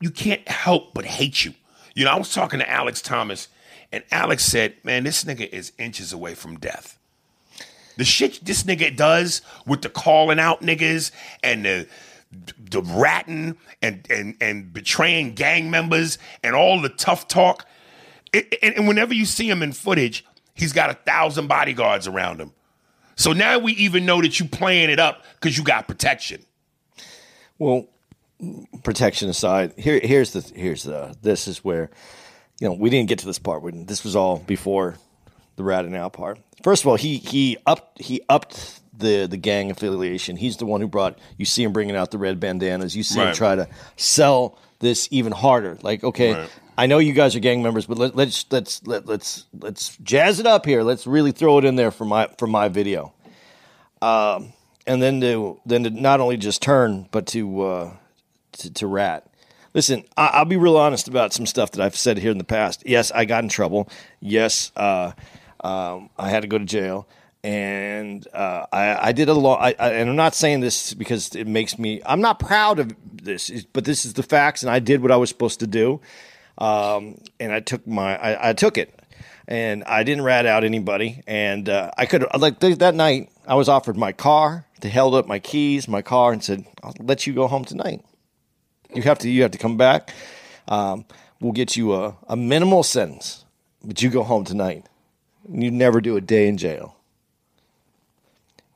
you can't help but hate you. You know, I was talking to Alex Thomas, and Alex said, "Man, this nigga is inches away from death." The shit this nigga does with the calling out niggas and the the ratting and and and betraying gang members and all the tough talk. It, and, and whenever you see him in footage, he's got a thousand bodyguards around him. So now we even know that you playing it up because you got protection. Well, protection aside, here here's the here's the this is where you know we didn't get to this part. When this was all before the rat and out part. First of all, he he upped he upped the the gang affiliation. He's the one who brought. You see him bringing out the red bandanas. You see him try to sell this even harder. Like, okay, Right. I know you guys are gang members, but let, let's let's let, let's let's jazz it up here. Let's really throw it in there for my for my video. Um, and then to then to not only just turn, but to uh, to, to rat. Listen, I, I'll be real honest about some stuff that I've said here in the past. Yes, I got in trouble. Yes, uh, um, I had to go to jail, and uh, I, I did a lot. I, I, and I'm not saying this because it makes me. I'm not proud of this, but this is the facts, and I did what I was supposed to do, um, and I took my. I, I took it, and I didn't rat out anybody, and uh, I could like th- that night. I was offered my car. They held up my keys, my car, and said, "I'll let you go home tonight." You have to you have to come back. Um, we'll get you a, a minimal sentence, but you go home tonight. You never do a day in jail.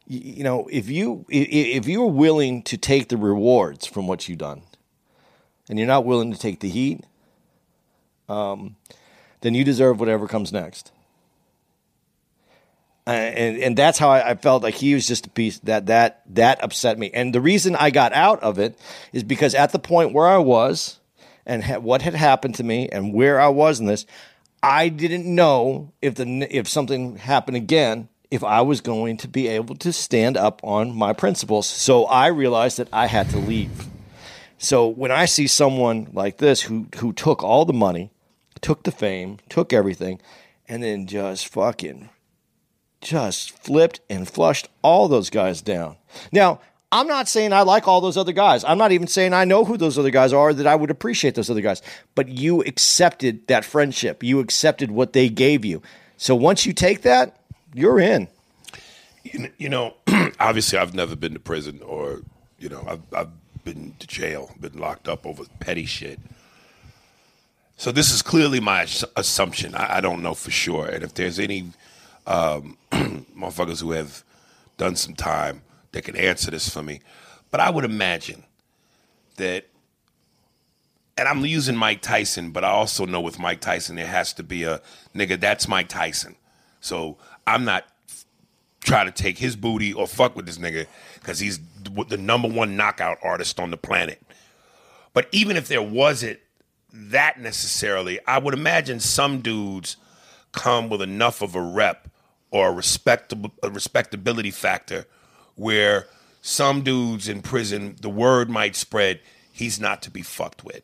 You, you know, if you if, you're willing to take the rewards from what you've done, and you're not willing to take the heat, um, then you deserve whatever comes next. Uh, and and that's how I, I, felt like he was just a piece that that that upset me. And the reason I got out of it is because at the point where I was and ha- what had happened to me and where I was in this, I didn't know if the if something happened again if I was going to be able to stand up on my principles. So I realized that I had to leave. So when I see someone like this who who took all the money, took the fame, took everything, and then just fucking just flipped and flushed all those guys down. Now, I'm not saying I like all those other guys. I'm not even saying I know who those other guys are, that I would appreciate those other guys. But you accepted that friendship. You accepted what they gave you. So once you take that, you're in. You know, obviously, I've never been to prison or, you know, I've, I've been to jail, been locked up over petty shit. So this is clearly my assumption. I, I don't know for sure. And if there's any um, motherfuckers who have done some time that can answer this for me. But I would imagine that, and I'm using Mike Tyson, but I also know with Mike Tyson there has to be a nigga. That's Mike Tyson. So I'm not trying to take his booty or fuck with this nigga because he's the number one knockout artist on the planet. But even if there wasn't that necessarily, I would imagine some dudes come with enough of a rep or a respectable a respectability factor where some dudes in prison the word might spread he's not to be fucked with.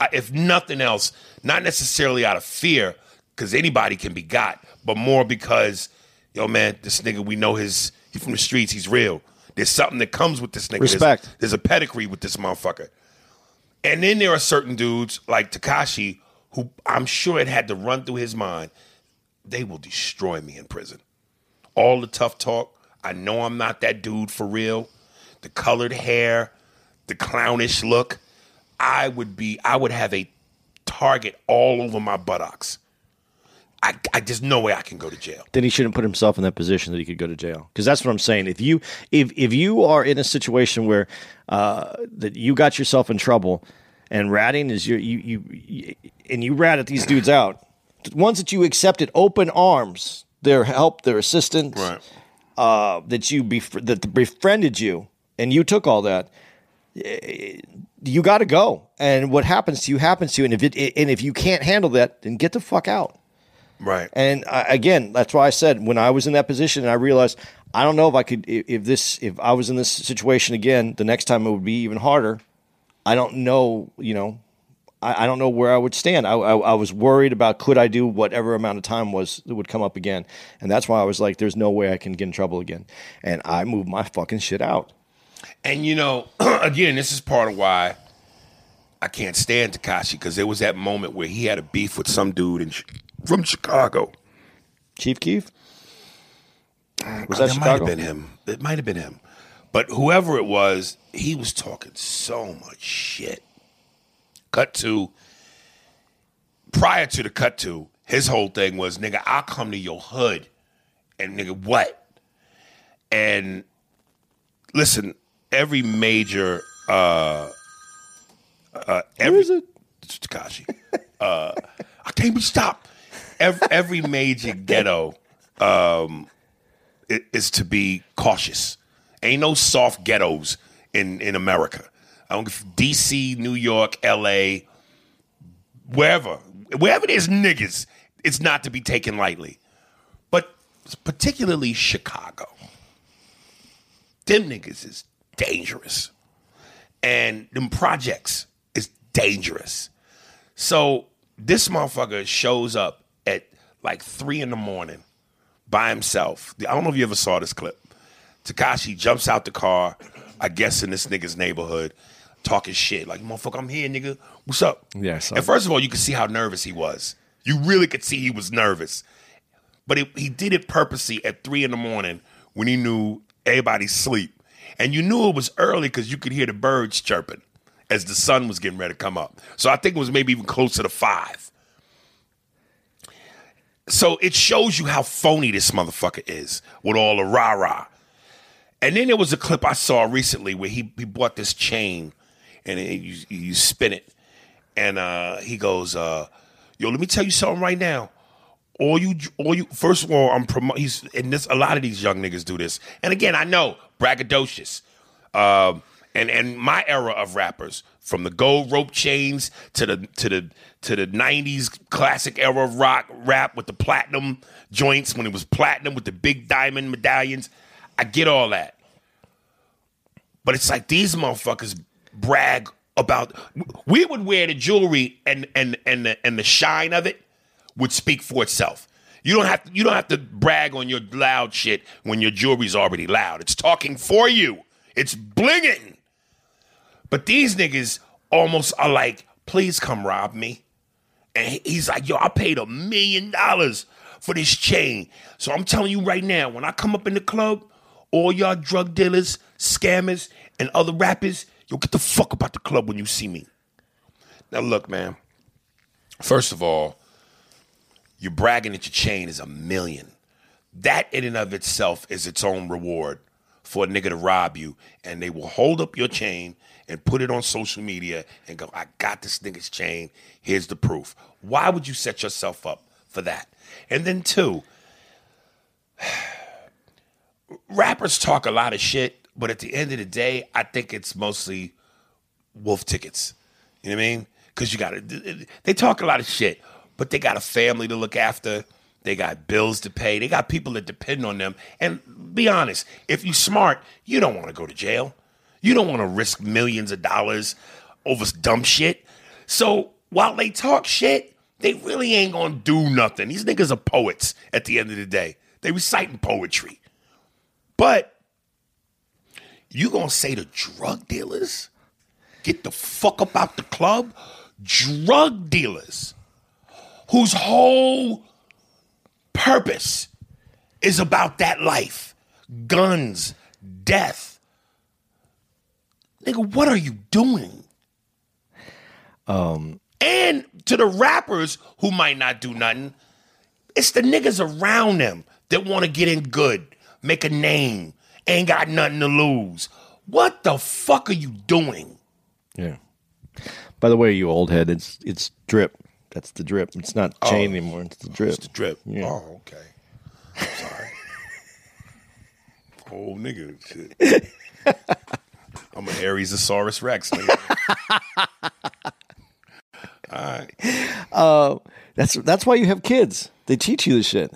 I, if nothing else, not necessarily out of fear because anybody can be got, but more because yo man, this nigga we know his he's from the streets, he's real. There's something that comes with this nigga. Respect. There's, there's a pedigree with this motherfucker. And then there are certain dudes like Tekashi who I'm sure it had to run through his mind they will destroy me in prison. All the tough talk. I know I'm not that dude for real. The colored hair, the clownish look. I would be, I would have a target all over my buttocks. I, I there's no way I can go to jail. Then he shouldn't put himself in that position that he could go to jail. Because that's what I'm saying. If you if if you are in a situation where uh, that you got yourself in trouble, and ratting is your you, you you and you rat at these dudes out, ones that you accepted open arms, their help, their assistance, Right. uh, that you bef- that befriended you, and you took all that. eh, You got to go, and what happens to you happens to you. And if it and if you can't handle that, then get the fuck out. Right. And I, again, that's why I said when I was in that position, and I realized I don't know if I could if if this if I was in this situation again, the next time it would be even harder. I don't know, you know, I, I don't know where I would stand. I, I, I was worried about could I do whatever amount of time was that would come up again, and that's why I was like, "There's no way I can get in trouble again," and I moved my fucking shit out. And you know, again, this is part of why I can't stand Tekashi because there was that moment where he had a beef with some dude in, from Chicago. Chief Keef, was Uh, that that might have been him. It might have been him. But whoever it was, he was talking so much shit. Cut to prior to the cut to, his whole thing was, nigga, I'll come to your hood. And nigga, what? And listen, every major uh uh every Where is it? Tekashi. Uh, I can't be stopped. Every, every major ghetto um, is to be cautious. Ain't no soft ghettos in in America. I don't DC, New York, L.A., wherever, wherever there's niggas, it's not to be taken lightly. But particularly Chicago, them niggas is dangerous, and them projects is dangerous. So this motherfucker shows up at like three in the morning by himself. I don't know if you ever saw this clip. Tekashi jumps out the car, I guess in this nigga's neighborhood, talking shit. Like, motherfucker, I'm here, nigga. What's up? Yeah, And first of all, you could see how nervous he was. You really could see he was nervous. But it, he did it purposely at three in the morning when he knew everybody's sleep. And you knew it was early because you could hear the birds chirping as the sun was getting ready to come up. So I think it was maybe even closer to five. So it shows you how phony this motherfucker is with all the rah rah. And then there was a clip I saw recently where he, he bought this chain and it, you, you spin it. And uh, he goes, uh, Yo, let me tell you something right now. All you, all you. First of all, I'm promote. He's and this. A lot of these young niggas do this. And again, I know braggadocious. Um, and and my era of rappers, from the gold rope chains to the to the to the '90s classic era of rock rap with the platinum joints when it was platinum with the big diamond medallions. I get all that, but it's like these motherfuckers brag about. We would wear the jewelry and and and the, and the shine of it would speak for itself. You don't have to, you don't have to brag on your loud shit when your jewelry's already loud. It's talking for you. It's blinging. But these niggas almost are like, please come rob me. And he's like, yo, I paid a million dollars for this chain. So I'm telling you right now, when I come up in the club, all y'all drug dealers, scammers, and other rappers, yo, get the fuck about the club when you see me. Now look, man. First of all, you're bragging that your chain is a million. That in and of itself is its own reward for a nigga to rob you. And they will hold up your chain and put it on social media and go, I got this nigga's chain. Here's the proof. Why would you set yourself up for that? And then, two, rappers talk a lot of shit, but at the end of the day, I think it's mostly wolf tickets. You know what I mean? Because you got to, they talk a lot of shit, but they got a family to look after. They got bills to pay. They got people that depend on them. And be honest, if you smart, you don't want to go to jail. You don't want to risk millions of dollars over dumb shit. So while they talk shit, they really ain't gonna do nothing. These niggas are poets at the end of the day. They reciting poetry. But you gonna say to drug dealers, get the fuck up out the club? Drug dealers whose whole purpose is about that life. Guns, death. Nigga, what are you doing? Um and to the rappers who might not do nothing, it's the niggas around them that want to get in good, make a name, ain't got nothing to lose. What the fuck are you doing? Yeah. By the way, you old head, it's it's drip. That's the drip. It's not oh. chain anymore. It's the drip. It's the drip. Yeah. Oh, okay. I'm sorry. Old nigga shit. I'm an Aries Rex. Nigga. Uh, that's that's why you have kids. They teach you this shit.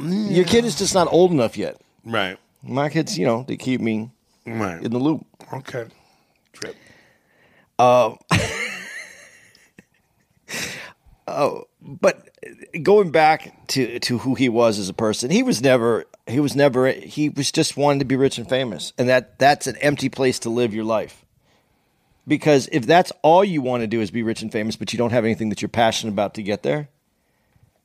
Your kid is just not old enough yet. Right. My kids, you know, they keep me Right. in the loop. Okay. Drip. Uh, uh, but going back to to who he was as a person, he was never he was never he was just wanting to be rich and famous, and that that's an empty place to live your life. Because if that's all you want to do is be rich and famous, but you don't have anything that you're passionate about to get there,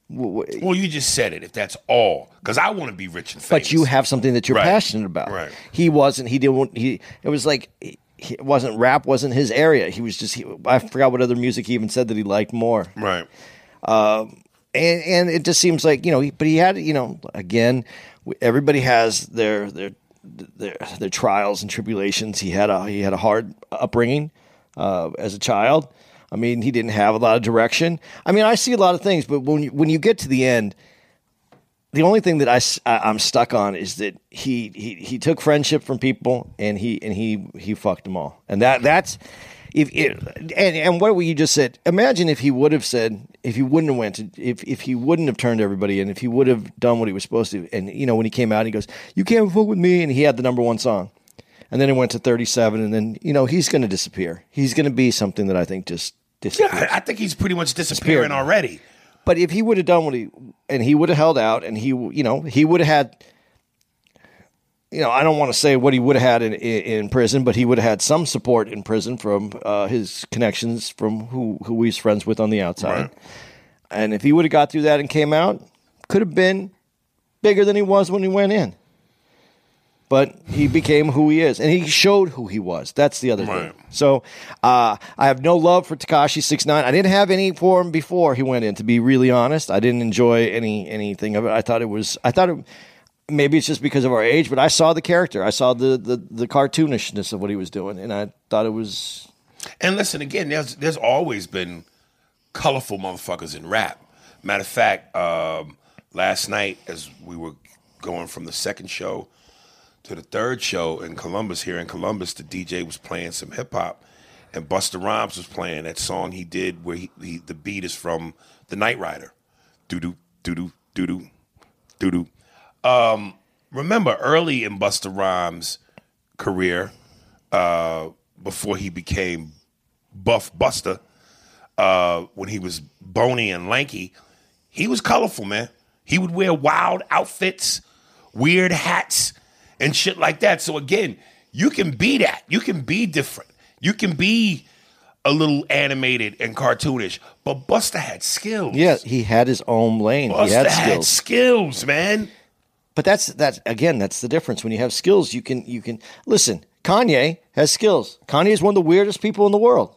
Well, you just said it. If that's all, because I want to be rich and famous. but you have something that you're Right. passionate about. Right. He wasn't. He didn't. He. It was like he, it wasn't rap. Wasn't his area. He was just. He, I forgot what other music he even said that he liked more. right. and and it just seems like you know, he, but he had you know, again, everybody has their their their their trials and tribulations. He had a he had a hard upbringing uh, as a child. I mean, he didn't have a lot of direction. I mean, I see a lot of things, but when you, when you get to the end, the only thing that I, I am stuck on is that he, he he took friendship from people and he and he he fucked them all, and that that's if it, and and what you just said. Imagine if he would have said, if he wouldn't have went to, if if he wouldn't have turned everybody in, if he would have done what he was supposed to, and you know when he came out, he goes, "You can't fuck with me," and he had the number one song, and then it went to thirty seven, and then you know he's going to disappear. He's going to be something that I think just Yeah, disappears. I, I think he's pretty much disappearing Disappeared. already. But if he would have done what he and he would have held out and he you know he would have had you know I don't want to say what he would have had in, in, in prison, but he would have had some support in prison from uh, his connections from who who he's friends with on the outside. Right. And if he would have got through that and came out, could have been bigger than he was when he went in. But he became who he is, and he showed who he was. That's the other Right. thing. So uh, I have no love for Tekashi Six Nine. I didn't have any for him before he went in. To be really honest, I didn't enjoy any anything of it. I thought it was. I thought it. Maybe it's just because of our age, but I saw the character. I saw the the, the cartoonishness of what he was doing, and I thought it was. And listen, again, there's there's always been colorful motherfuckers in rap. Matter of fact, um, last night as we were going from the second show to the third show in Columbus, here in Columbus, the DJ was playing some hip hop, and Busta Rhymes was playing that song he did where he, he the beat is from the Knight Rider, doo doo doo doo doo doo doo doo. Um, remember early in Busta Rhymes' career, uh, before he became Buff Busta, uh, when he was bony and lanky, he was colorful, man. He would wear wild outfits, weird hats, and shit like that. So again, you can be that. You can be different. You can be a little animated and cartoonish. But Busta had skills. Yeah, he had his own lane. he Busta had had skills. skills, man. But that's that's again that's the difference. When you have skills, you can you can listen. Kanye has skills. Kanye is one of the weirdest people in the world.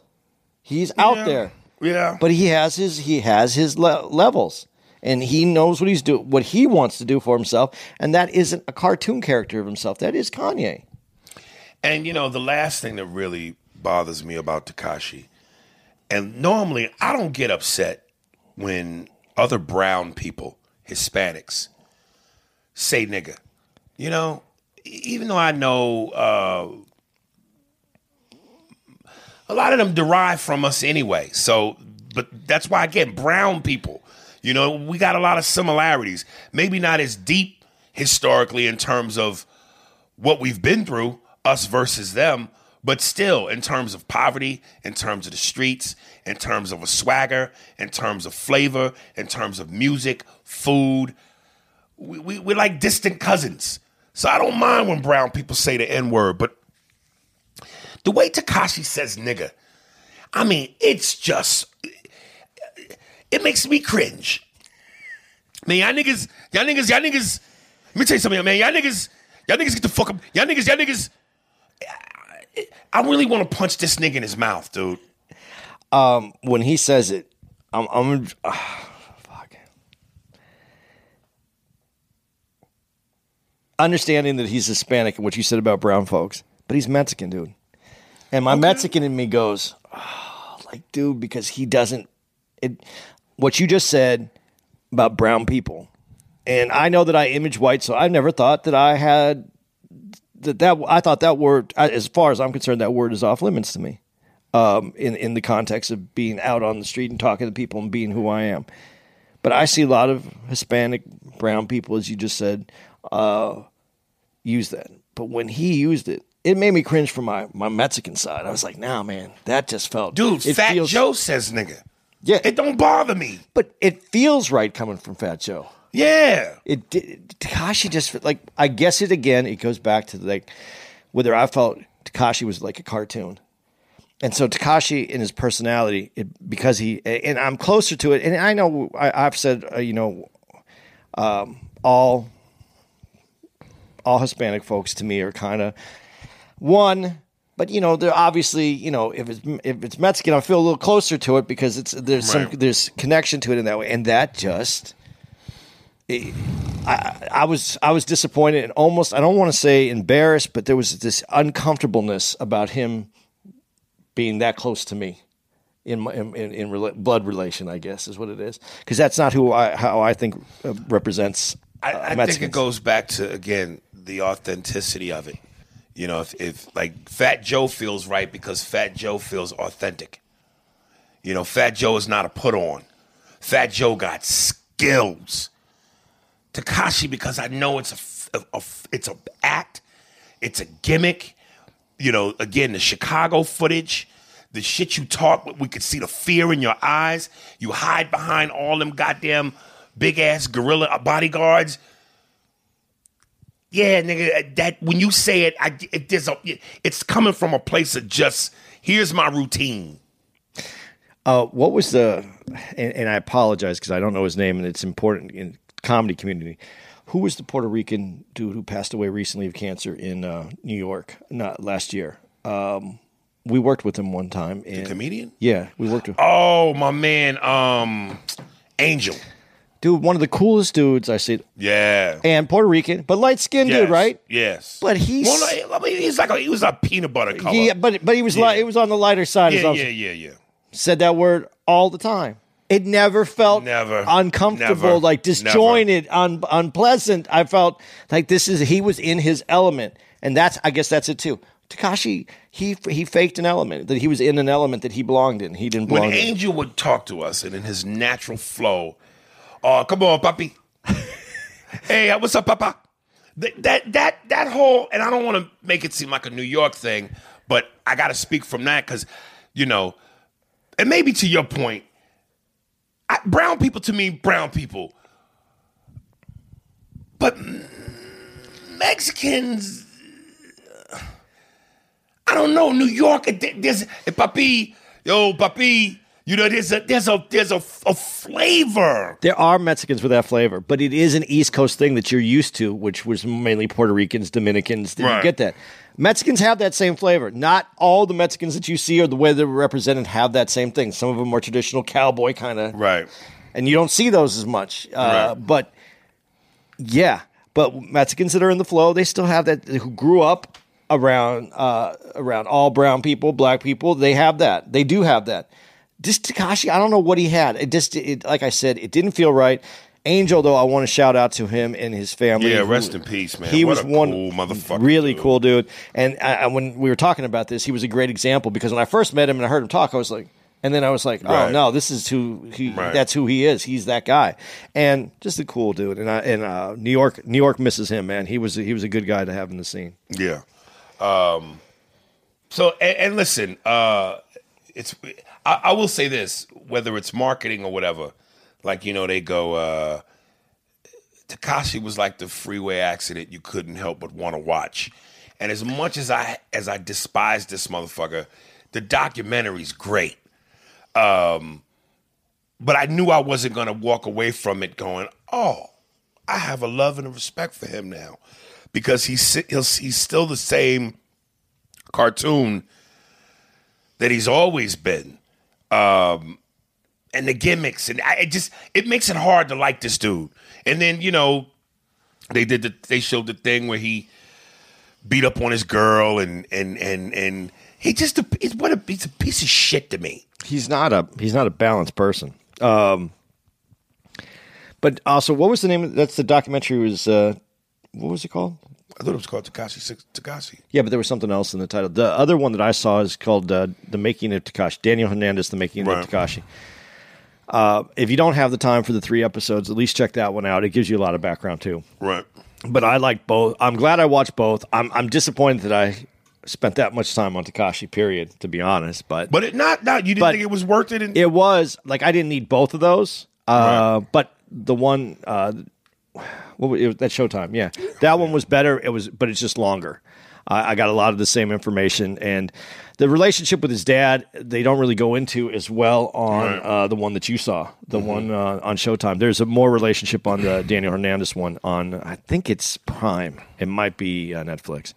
He's out Yeah. there, Yeah. but he has his he has his le- levels, and he knows what he's do what he wants to do for himself, and that isn't a cartoon character of himself. That is Kanye. And you know, the last thing that really bothers me about Tekashi, and normally I don't get upset when other brown people, Hispanics, say nigga. You know, even though I know uh, a lot of them derive from us anyway. So, but that's why again, brown people, you know, we got a lot of similarities. Maybe not as deep historically in terms of what we've been through, us versus them, but still in terms of poverty, in terms of the streets, in terms of a swagger, in terms of flavor, in terms of music, food, we, we, we're like distant cousins. So I don't mind when brown people say the N word, but the way Tekashi says nigga, I mean, it's just, it makes me cringe. Man, y'all niggas, y'all niggas, y'all niggas, let me tell you something, man. Y'all niggas, y'all niggas get the fuck up. Y'all niggas, y'all niggas, I really want to punch this nigga in his mouth, dude. Um, When he says it, I'm I'm ah, fuck. Understanding that he's Hispanic and what you said about brown folks, but he's Mexican, dude. And my Mexican in me goes, "Ah, like, dude, because he doesn't. It, what you just said about brown people, and I know that I image white, so I never thought that I had that. That I thought that word, as far as I'm concerned, that word is off limits to me. Um, in in the context of being out on the street and talking to people and being who I am, but I see a lot of Hispanic brown people, as you just said, uh, use that. But when he used it, it made me cringe from my, my Mexican side. I was like, nah, man, that just felt Dude, Fat feels- Joe says nigga. Yeah, It don't bother me. but it feels right coming from Fat Joe. Yeah. It did, Tekashi just like I guess it again. It goes back to like whether I felt Tekashi was like a cartoon, and so Tekashi in his personality, it, because he and I'm closer to it, and I know I, I've said uh, you know um, all all Hispanic folks to me are kind of one. But you know, they're obviously you know if it's if it's Mexican, I feel a little closer to it because it's there's some there's connection to it in that way, and that just I I was I was disappointed and almost I don't want to say embarrassed, but there was this uncomfortableness about him being that close to me in my, in, in, in rela- blood relation, I guess is what it is, because that's not who I how I think uh, represents. I, uh, I think it goes back to again the authenticity of it. You know, if, if like Fat Joe feels right because Fat Joe feels authentic. You know, Fat Joe is not a put on. Fat Joe got skills. Tekashi because I know it's a it's a act, it's a gimmick. You know, again the Chicago footage, the shit you talk, we could see the fear in your eyes. You hide behind all them goddamn big ass gorilla bodyguards. Yeah, nigga, that when you say it, I it, there's a, it's coming from a place of just here's my routine. Uh, what was the? And, and I apologize because I don't know his name, and it's important in comedy community. Who was the Puerto Rican dude who passed away recently of cancer in uh, New York? Not last year. Um, we worked with him one time. And, comedian? Yeah, we worked with. Oh, my man, um, Angel. Dude, one of the coolest dudes I see, Yeah. and Puerto Rican, but light skinned Yes, dude, right? Yes. But he's- well, no, I mean, he's like a, he was a peanut butter color. Yeah, but but he was Yeah. li- it was on the lighter side. yeah, yeah, yeah, yeah. said that word all the time. It never felt Never. uncomfortable, Never. like disjointed, un- unpleasant. I felt like this is he was in his element, and that's I guess that's it too. Tekashi he he faked an element that he was in an element that he belonged in. He didn't When belong. in. Angel would talk to us and in his natural flow, oh, come on, papi. hey, uh, what's up, papa? That, that that that whole, and I don't want to make it seem like a New York thing, but I got to speak from that because, you know, and maybe to your point, I, brown people to me, brown people, but Mexicans. I don't know. New York, there's papi, yo, papi. You know, there's a there's a there's a, a flavor. There are Mexicans with that flavor, but it is an East Coast thing that you're used to, which was mainly Puerto Ricans, Dominicans. Did you get that? Mexicans have that same flavor. Not all the Mexicans that you see or the way they're represented have that same thing. Some of them are traditional cowboy kind of Right. and you don't see those as much. Uh, Right. But yeah, but Mexicans that are in the flow, they still have that. Who grew up around uh, around all brown people, black people, they have that. They do have that. This Tekashi, I don't know what he had. It just, it, like I said, it didn't feel right. Angel, though, I want to shout out to him and his family. Yeah, rest in peace, man. He What was a one cool motherfucker, really dude. cool dude. And I, I- when we were talking about this, he was a great example because when I first met him and I heard him talk, I was like, and then I was like, oh Right. no, this is who he. Right. That's who he is. He's that guy, and just a cool dude. And I, and uh, New York, New York misses him, man. He was he was a good guy to have in the scene. Yeah. Um, so and, and listen, uh, it's I, I will say this: whether it's marketing or whatever, like you know, they go. Uh, Tekashi was like the freeway accident you couldn't help but want to watch. And as much as I as I despise this motherfucker, the documentary's great. Um, but I knew I wasn't gonna walk away from it going, oh, I have a love and a respect for him now, because he's he's still the same cartoon that he's always been, um, and the gimmicks and I, it just it makes it hard to like this dude. And then you know they did the they showed the thing where he beat up on his girl and and and and he just a, it's what a he's a piece of shit to me. He's not a he's not a balanced person. Um, but also, what was the name? Of, that's the documentary. Was uh, what was it called? I thought it was called Tekashi Six Tekashi. Yeah, but there was something else in the title. The other one that I saw is called uh, "The Making of Tekashi." Daniel Hernandez, "The Making Right. of Tekashi." Uh, if you don't have the time for the three episodes, at least check that one out. It gives you a lot of background too. Right. But I like both. I'm glad I watched both. I'm I'm disappointed that I spent that much time on Tekashi. Period. To be honest, but But it not not you didn't think it was worth it. And, it was like I didn't need both of those. Uh, But the one, uh, what was, it was, that Showtime, yeah, that one was better. It was, but it's just longer. I, I got a lot of the same information, and the relationship with his dad they don't really go into as well on Right. uh, the one that you saw, the one uh, on Showtime. There's a more relationship on the Daniel Hernandez one on I think it's Prime. It might be uh, Netflix,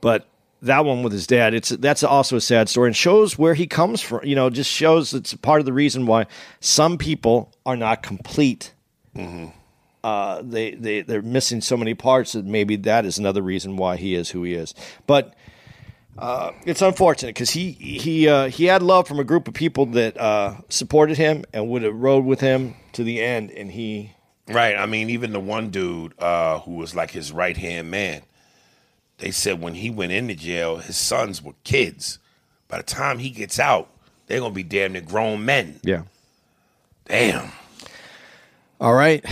but that one with his dad it's that's also a sad story and shows where he comes from you know just shows it's part of the reason why some people are not complete uh, they, they they're missing so many parts that maybe that is another reason why he is who he is but uh, it's unfortunate because he he uh, he had love from a group of people that uh, supported him and would have rode with him to the end and he Right. I mean, even the one dude uh, who was like his right hand man, they said when he went into jail, his sons were kids. By the time he gets out, they're gonna be damn near grown men. Yeah. Damn. All right.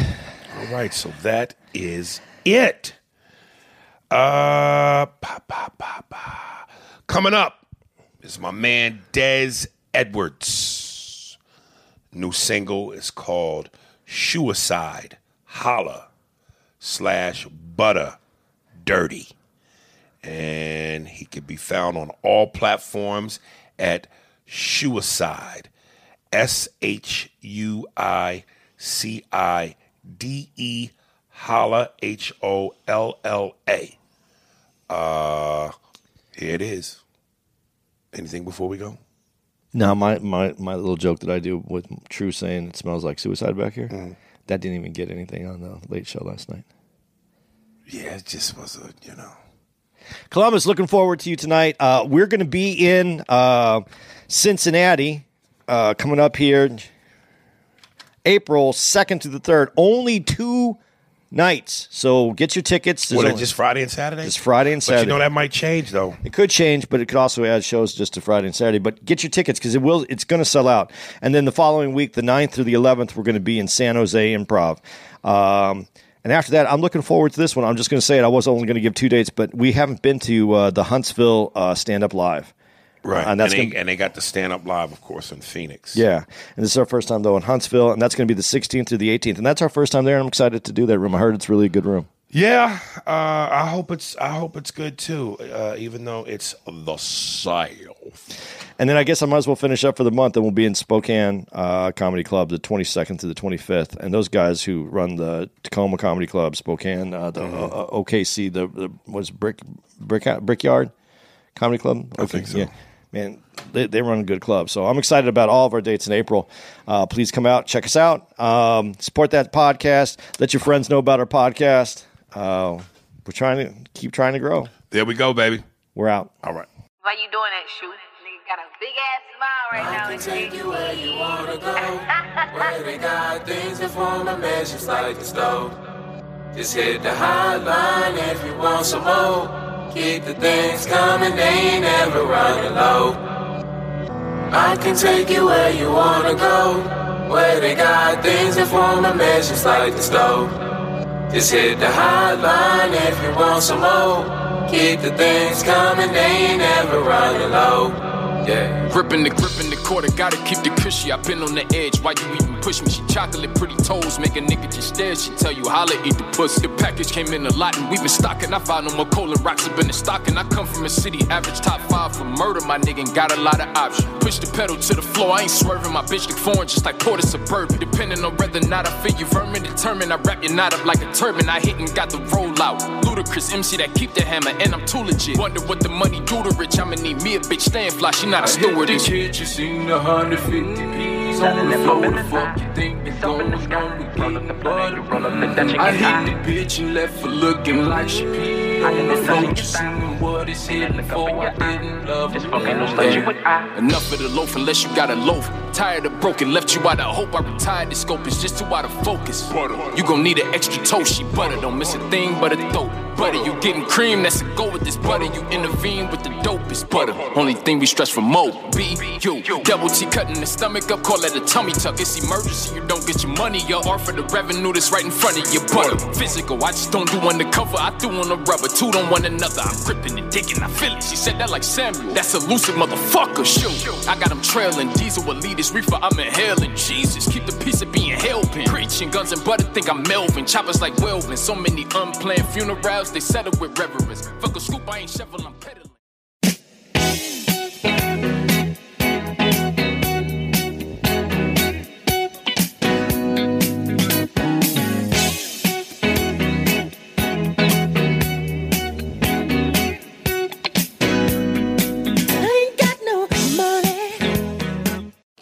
All right, so that is it. Uh, pa, pa, pa. coming up is my man Des Edwards. New single is called "Suicide Holla" slash Butter Dirty, and he can be found on all platforms at Suicide. S H U I C I D E Holla H O L L A. Uh here it is. Anything before we go? Now my, my my little joke that I do with True saying it smells like suicide back here. Mm. That didn't even get anything on the late show last night. Yeah, it just was a you know. Columbus, looking forward to you tonight. Uh, we're going to be in uh, Cincinnati uh, coming up here April 2nd to the 3rd. Only two nights. So get your tickets. What, only- just Friday and Saturday? Just Friday and But Saturday. you know that might change though. It could change, but it could also add shows just to Friday and Saturday. But get your tickets because it will. It's going to sell out. And then the following week, the 9th through the 11th, we're going to be in San Jose Improv. Um, and after that, I'm looking forward to this one. I'm just going to say it. I was only going to give two dates, but we haven't been to uh, the Huntsville uh, Stand Up Live. Right. and that's and, they, gonna- and they got the stand up live, of course, in Phoenix. Yeah, and this is our first time though in Huntsville, and that's going to be the 16th through the 18th, and that's our first time there. And I'm excited to do that room. I heard it's really a good room. Yeah, uh, I hope it's I hope it's good too. Uh, even though it's the South. And then I guess I might as well finish up for the month, and we'll be in Spokane uh, Comedy Club the 22nd to the 25th. And those guys who run the Tacoma Comedy Club, Spokane, uh, the uh, uh, OKC, the, the it, Brick Brick Brickyard Comedy Club. I think so. Yeah, man, they, they run a good club. So I'm excited about all of our dates in April. Uh, please come out, check us out, um, support that podcast. Let your friends know about our podcast. Uh, we're trying to keep trying to grow. There we go, baby. We're out. All right. Why you doing that, shoot? Nigga got a big ass smile right now. and take you where you wanna go. Where they got things that form a mesh like the stove. Just hit the hotline if you want some more. Keep the things coming, they ain't never running low. I can take you where you wanna go. Where they got things that form mesh just like the stove. Just hit the hotline if you want some more. Keep the things coming, they ain't never running low. Yeah. Gripping the grip in the quarter, gotta keep the cushy. I've been on the edge. Why you even push me? She chocolate, pretty toes, make a nigga just stare. She tell you holla, eat the pussy. The package came in a lot and we been stocking. I found no more cola rocks up in the stocking. I come from a city average top five for murder. My nigga ain't got a lot of options. Push the pedal to the floor, I ain't swerving. My bitch look foreign, just like Porter Suburban. Depending on whether or not I feel you vermin, determined. I wrap your knot up like a turban. I hit and got the rollout. Ludicrous MC that keep the hammer, and I'm too legit. Wonder what the money do to rich. I'ma need me a bitch staying fly. She not a I hit the stewardess. kitchen, seen 150 P's on the floor. The fuck you think we going on? We getting butter. I hit the bitch and left her looking like she peed on the floor. Just seeing what it's hitting for. I didn't love her. Enough of the loaf unless you got a loaf. Tired of broken, left you out of hope. I retired. The scope It's just too out of focus. You gon' need an extra toast. She butter, don't miss a thing but a throat. Butter, you getting cream, that's a go with this butter. You intervene with the dopest butter. Only thing we stress for mo, B, U. Double T cutting the stomach up, call that a tummy tuck. It's emergency, you don't get your money. Or for the revenue that's right in front of your butter. Physical, I just don't do undercover. I do on the rubber, two on one another. I'm gripping and digging, I feel it. She said that like Samuel. That's elusive, motherfucker. Shoot, I got him trailing. Diesel lead this reefer, I'm inhaling. Jesus, keep the peace of being hell pin. Preaching guns and butter, think I'm Melvin. Choppers like Welvin. So many unplanned funerals, they settle with reverence. Fuck a scoop, I ain't shovel, I'm peddling.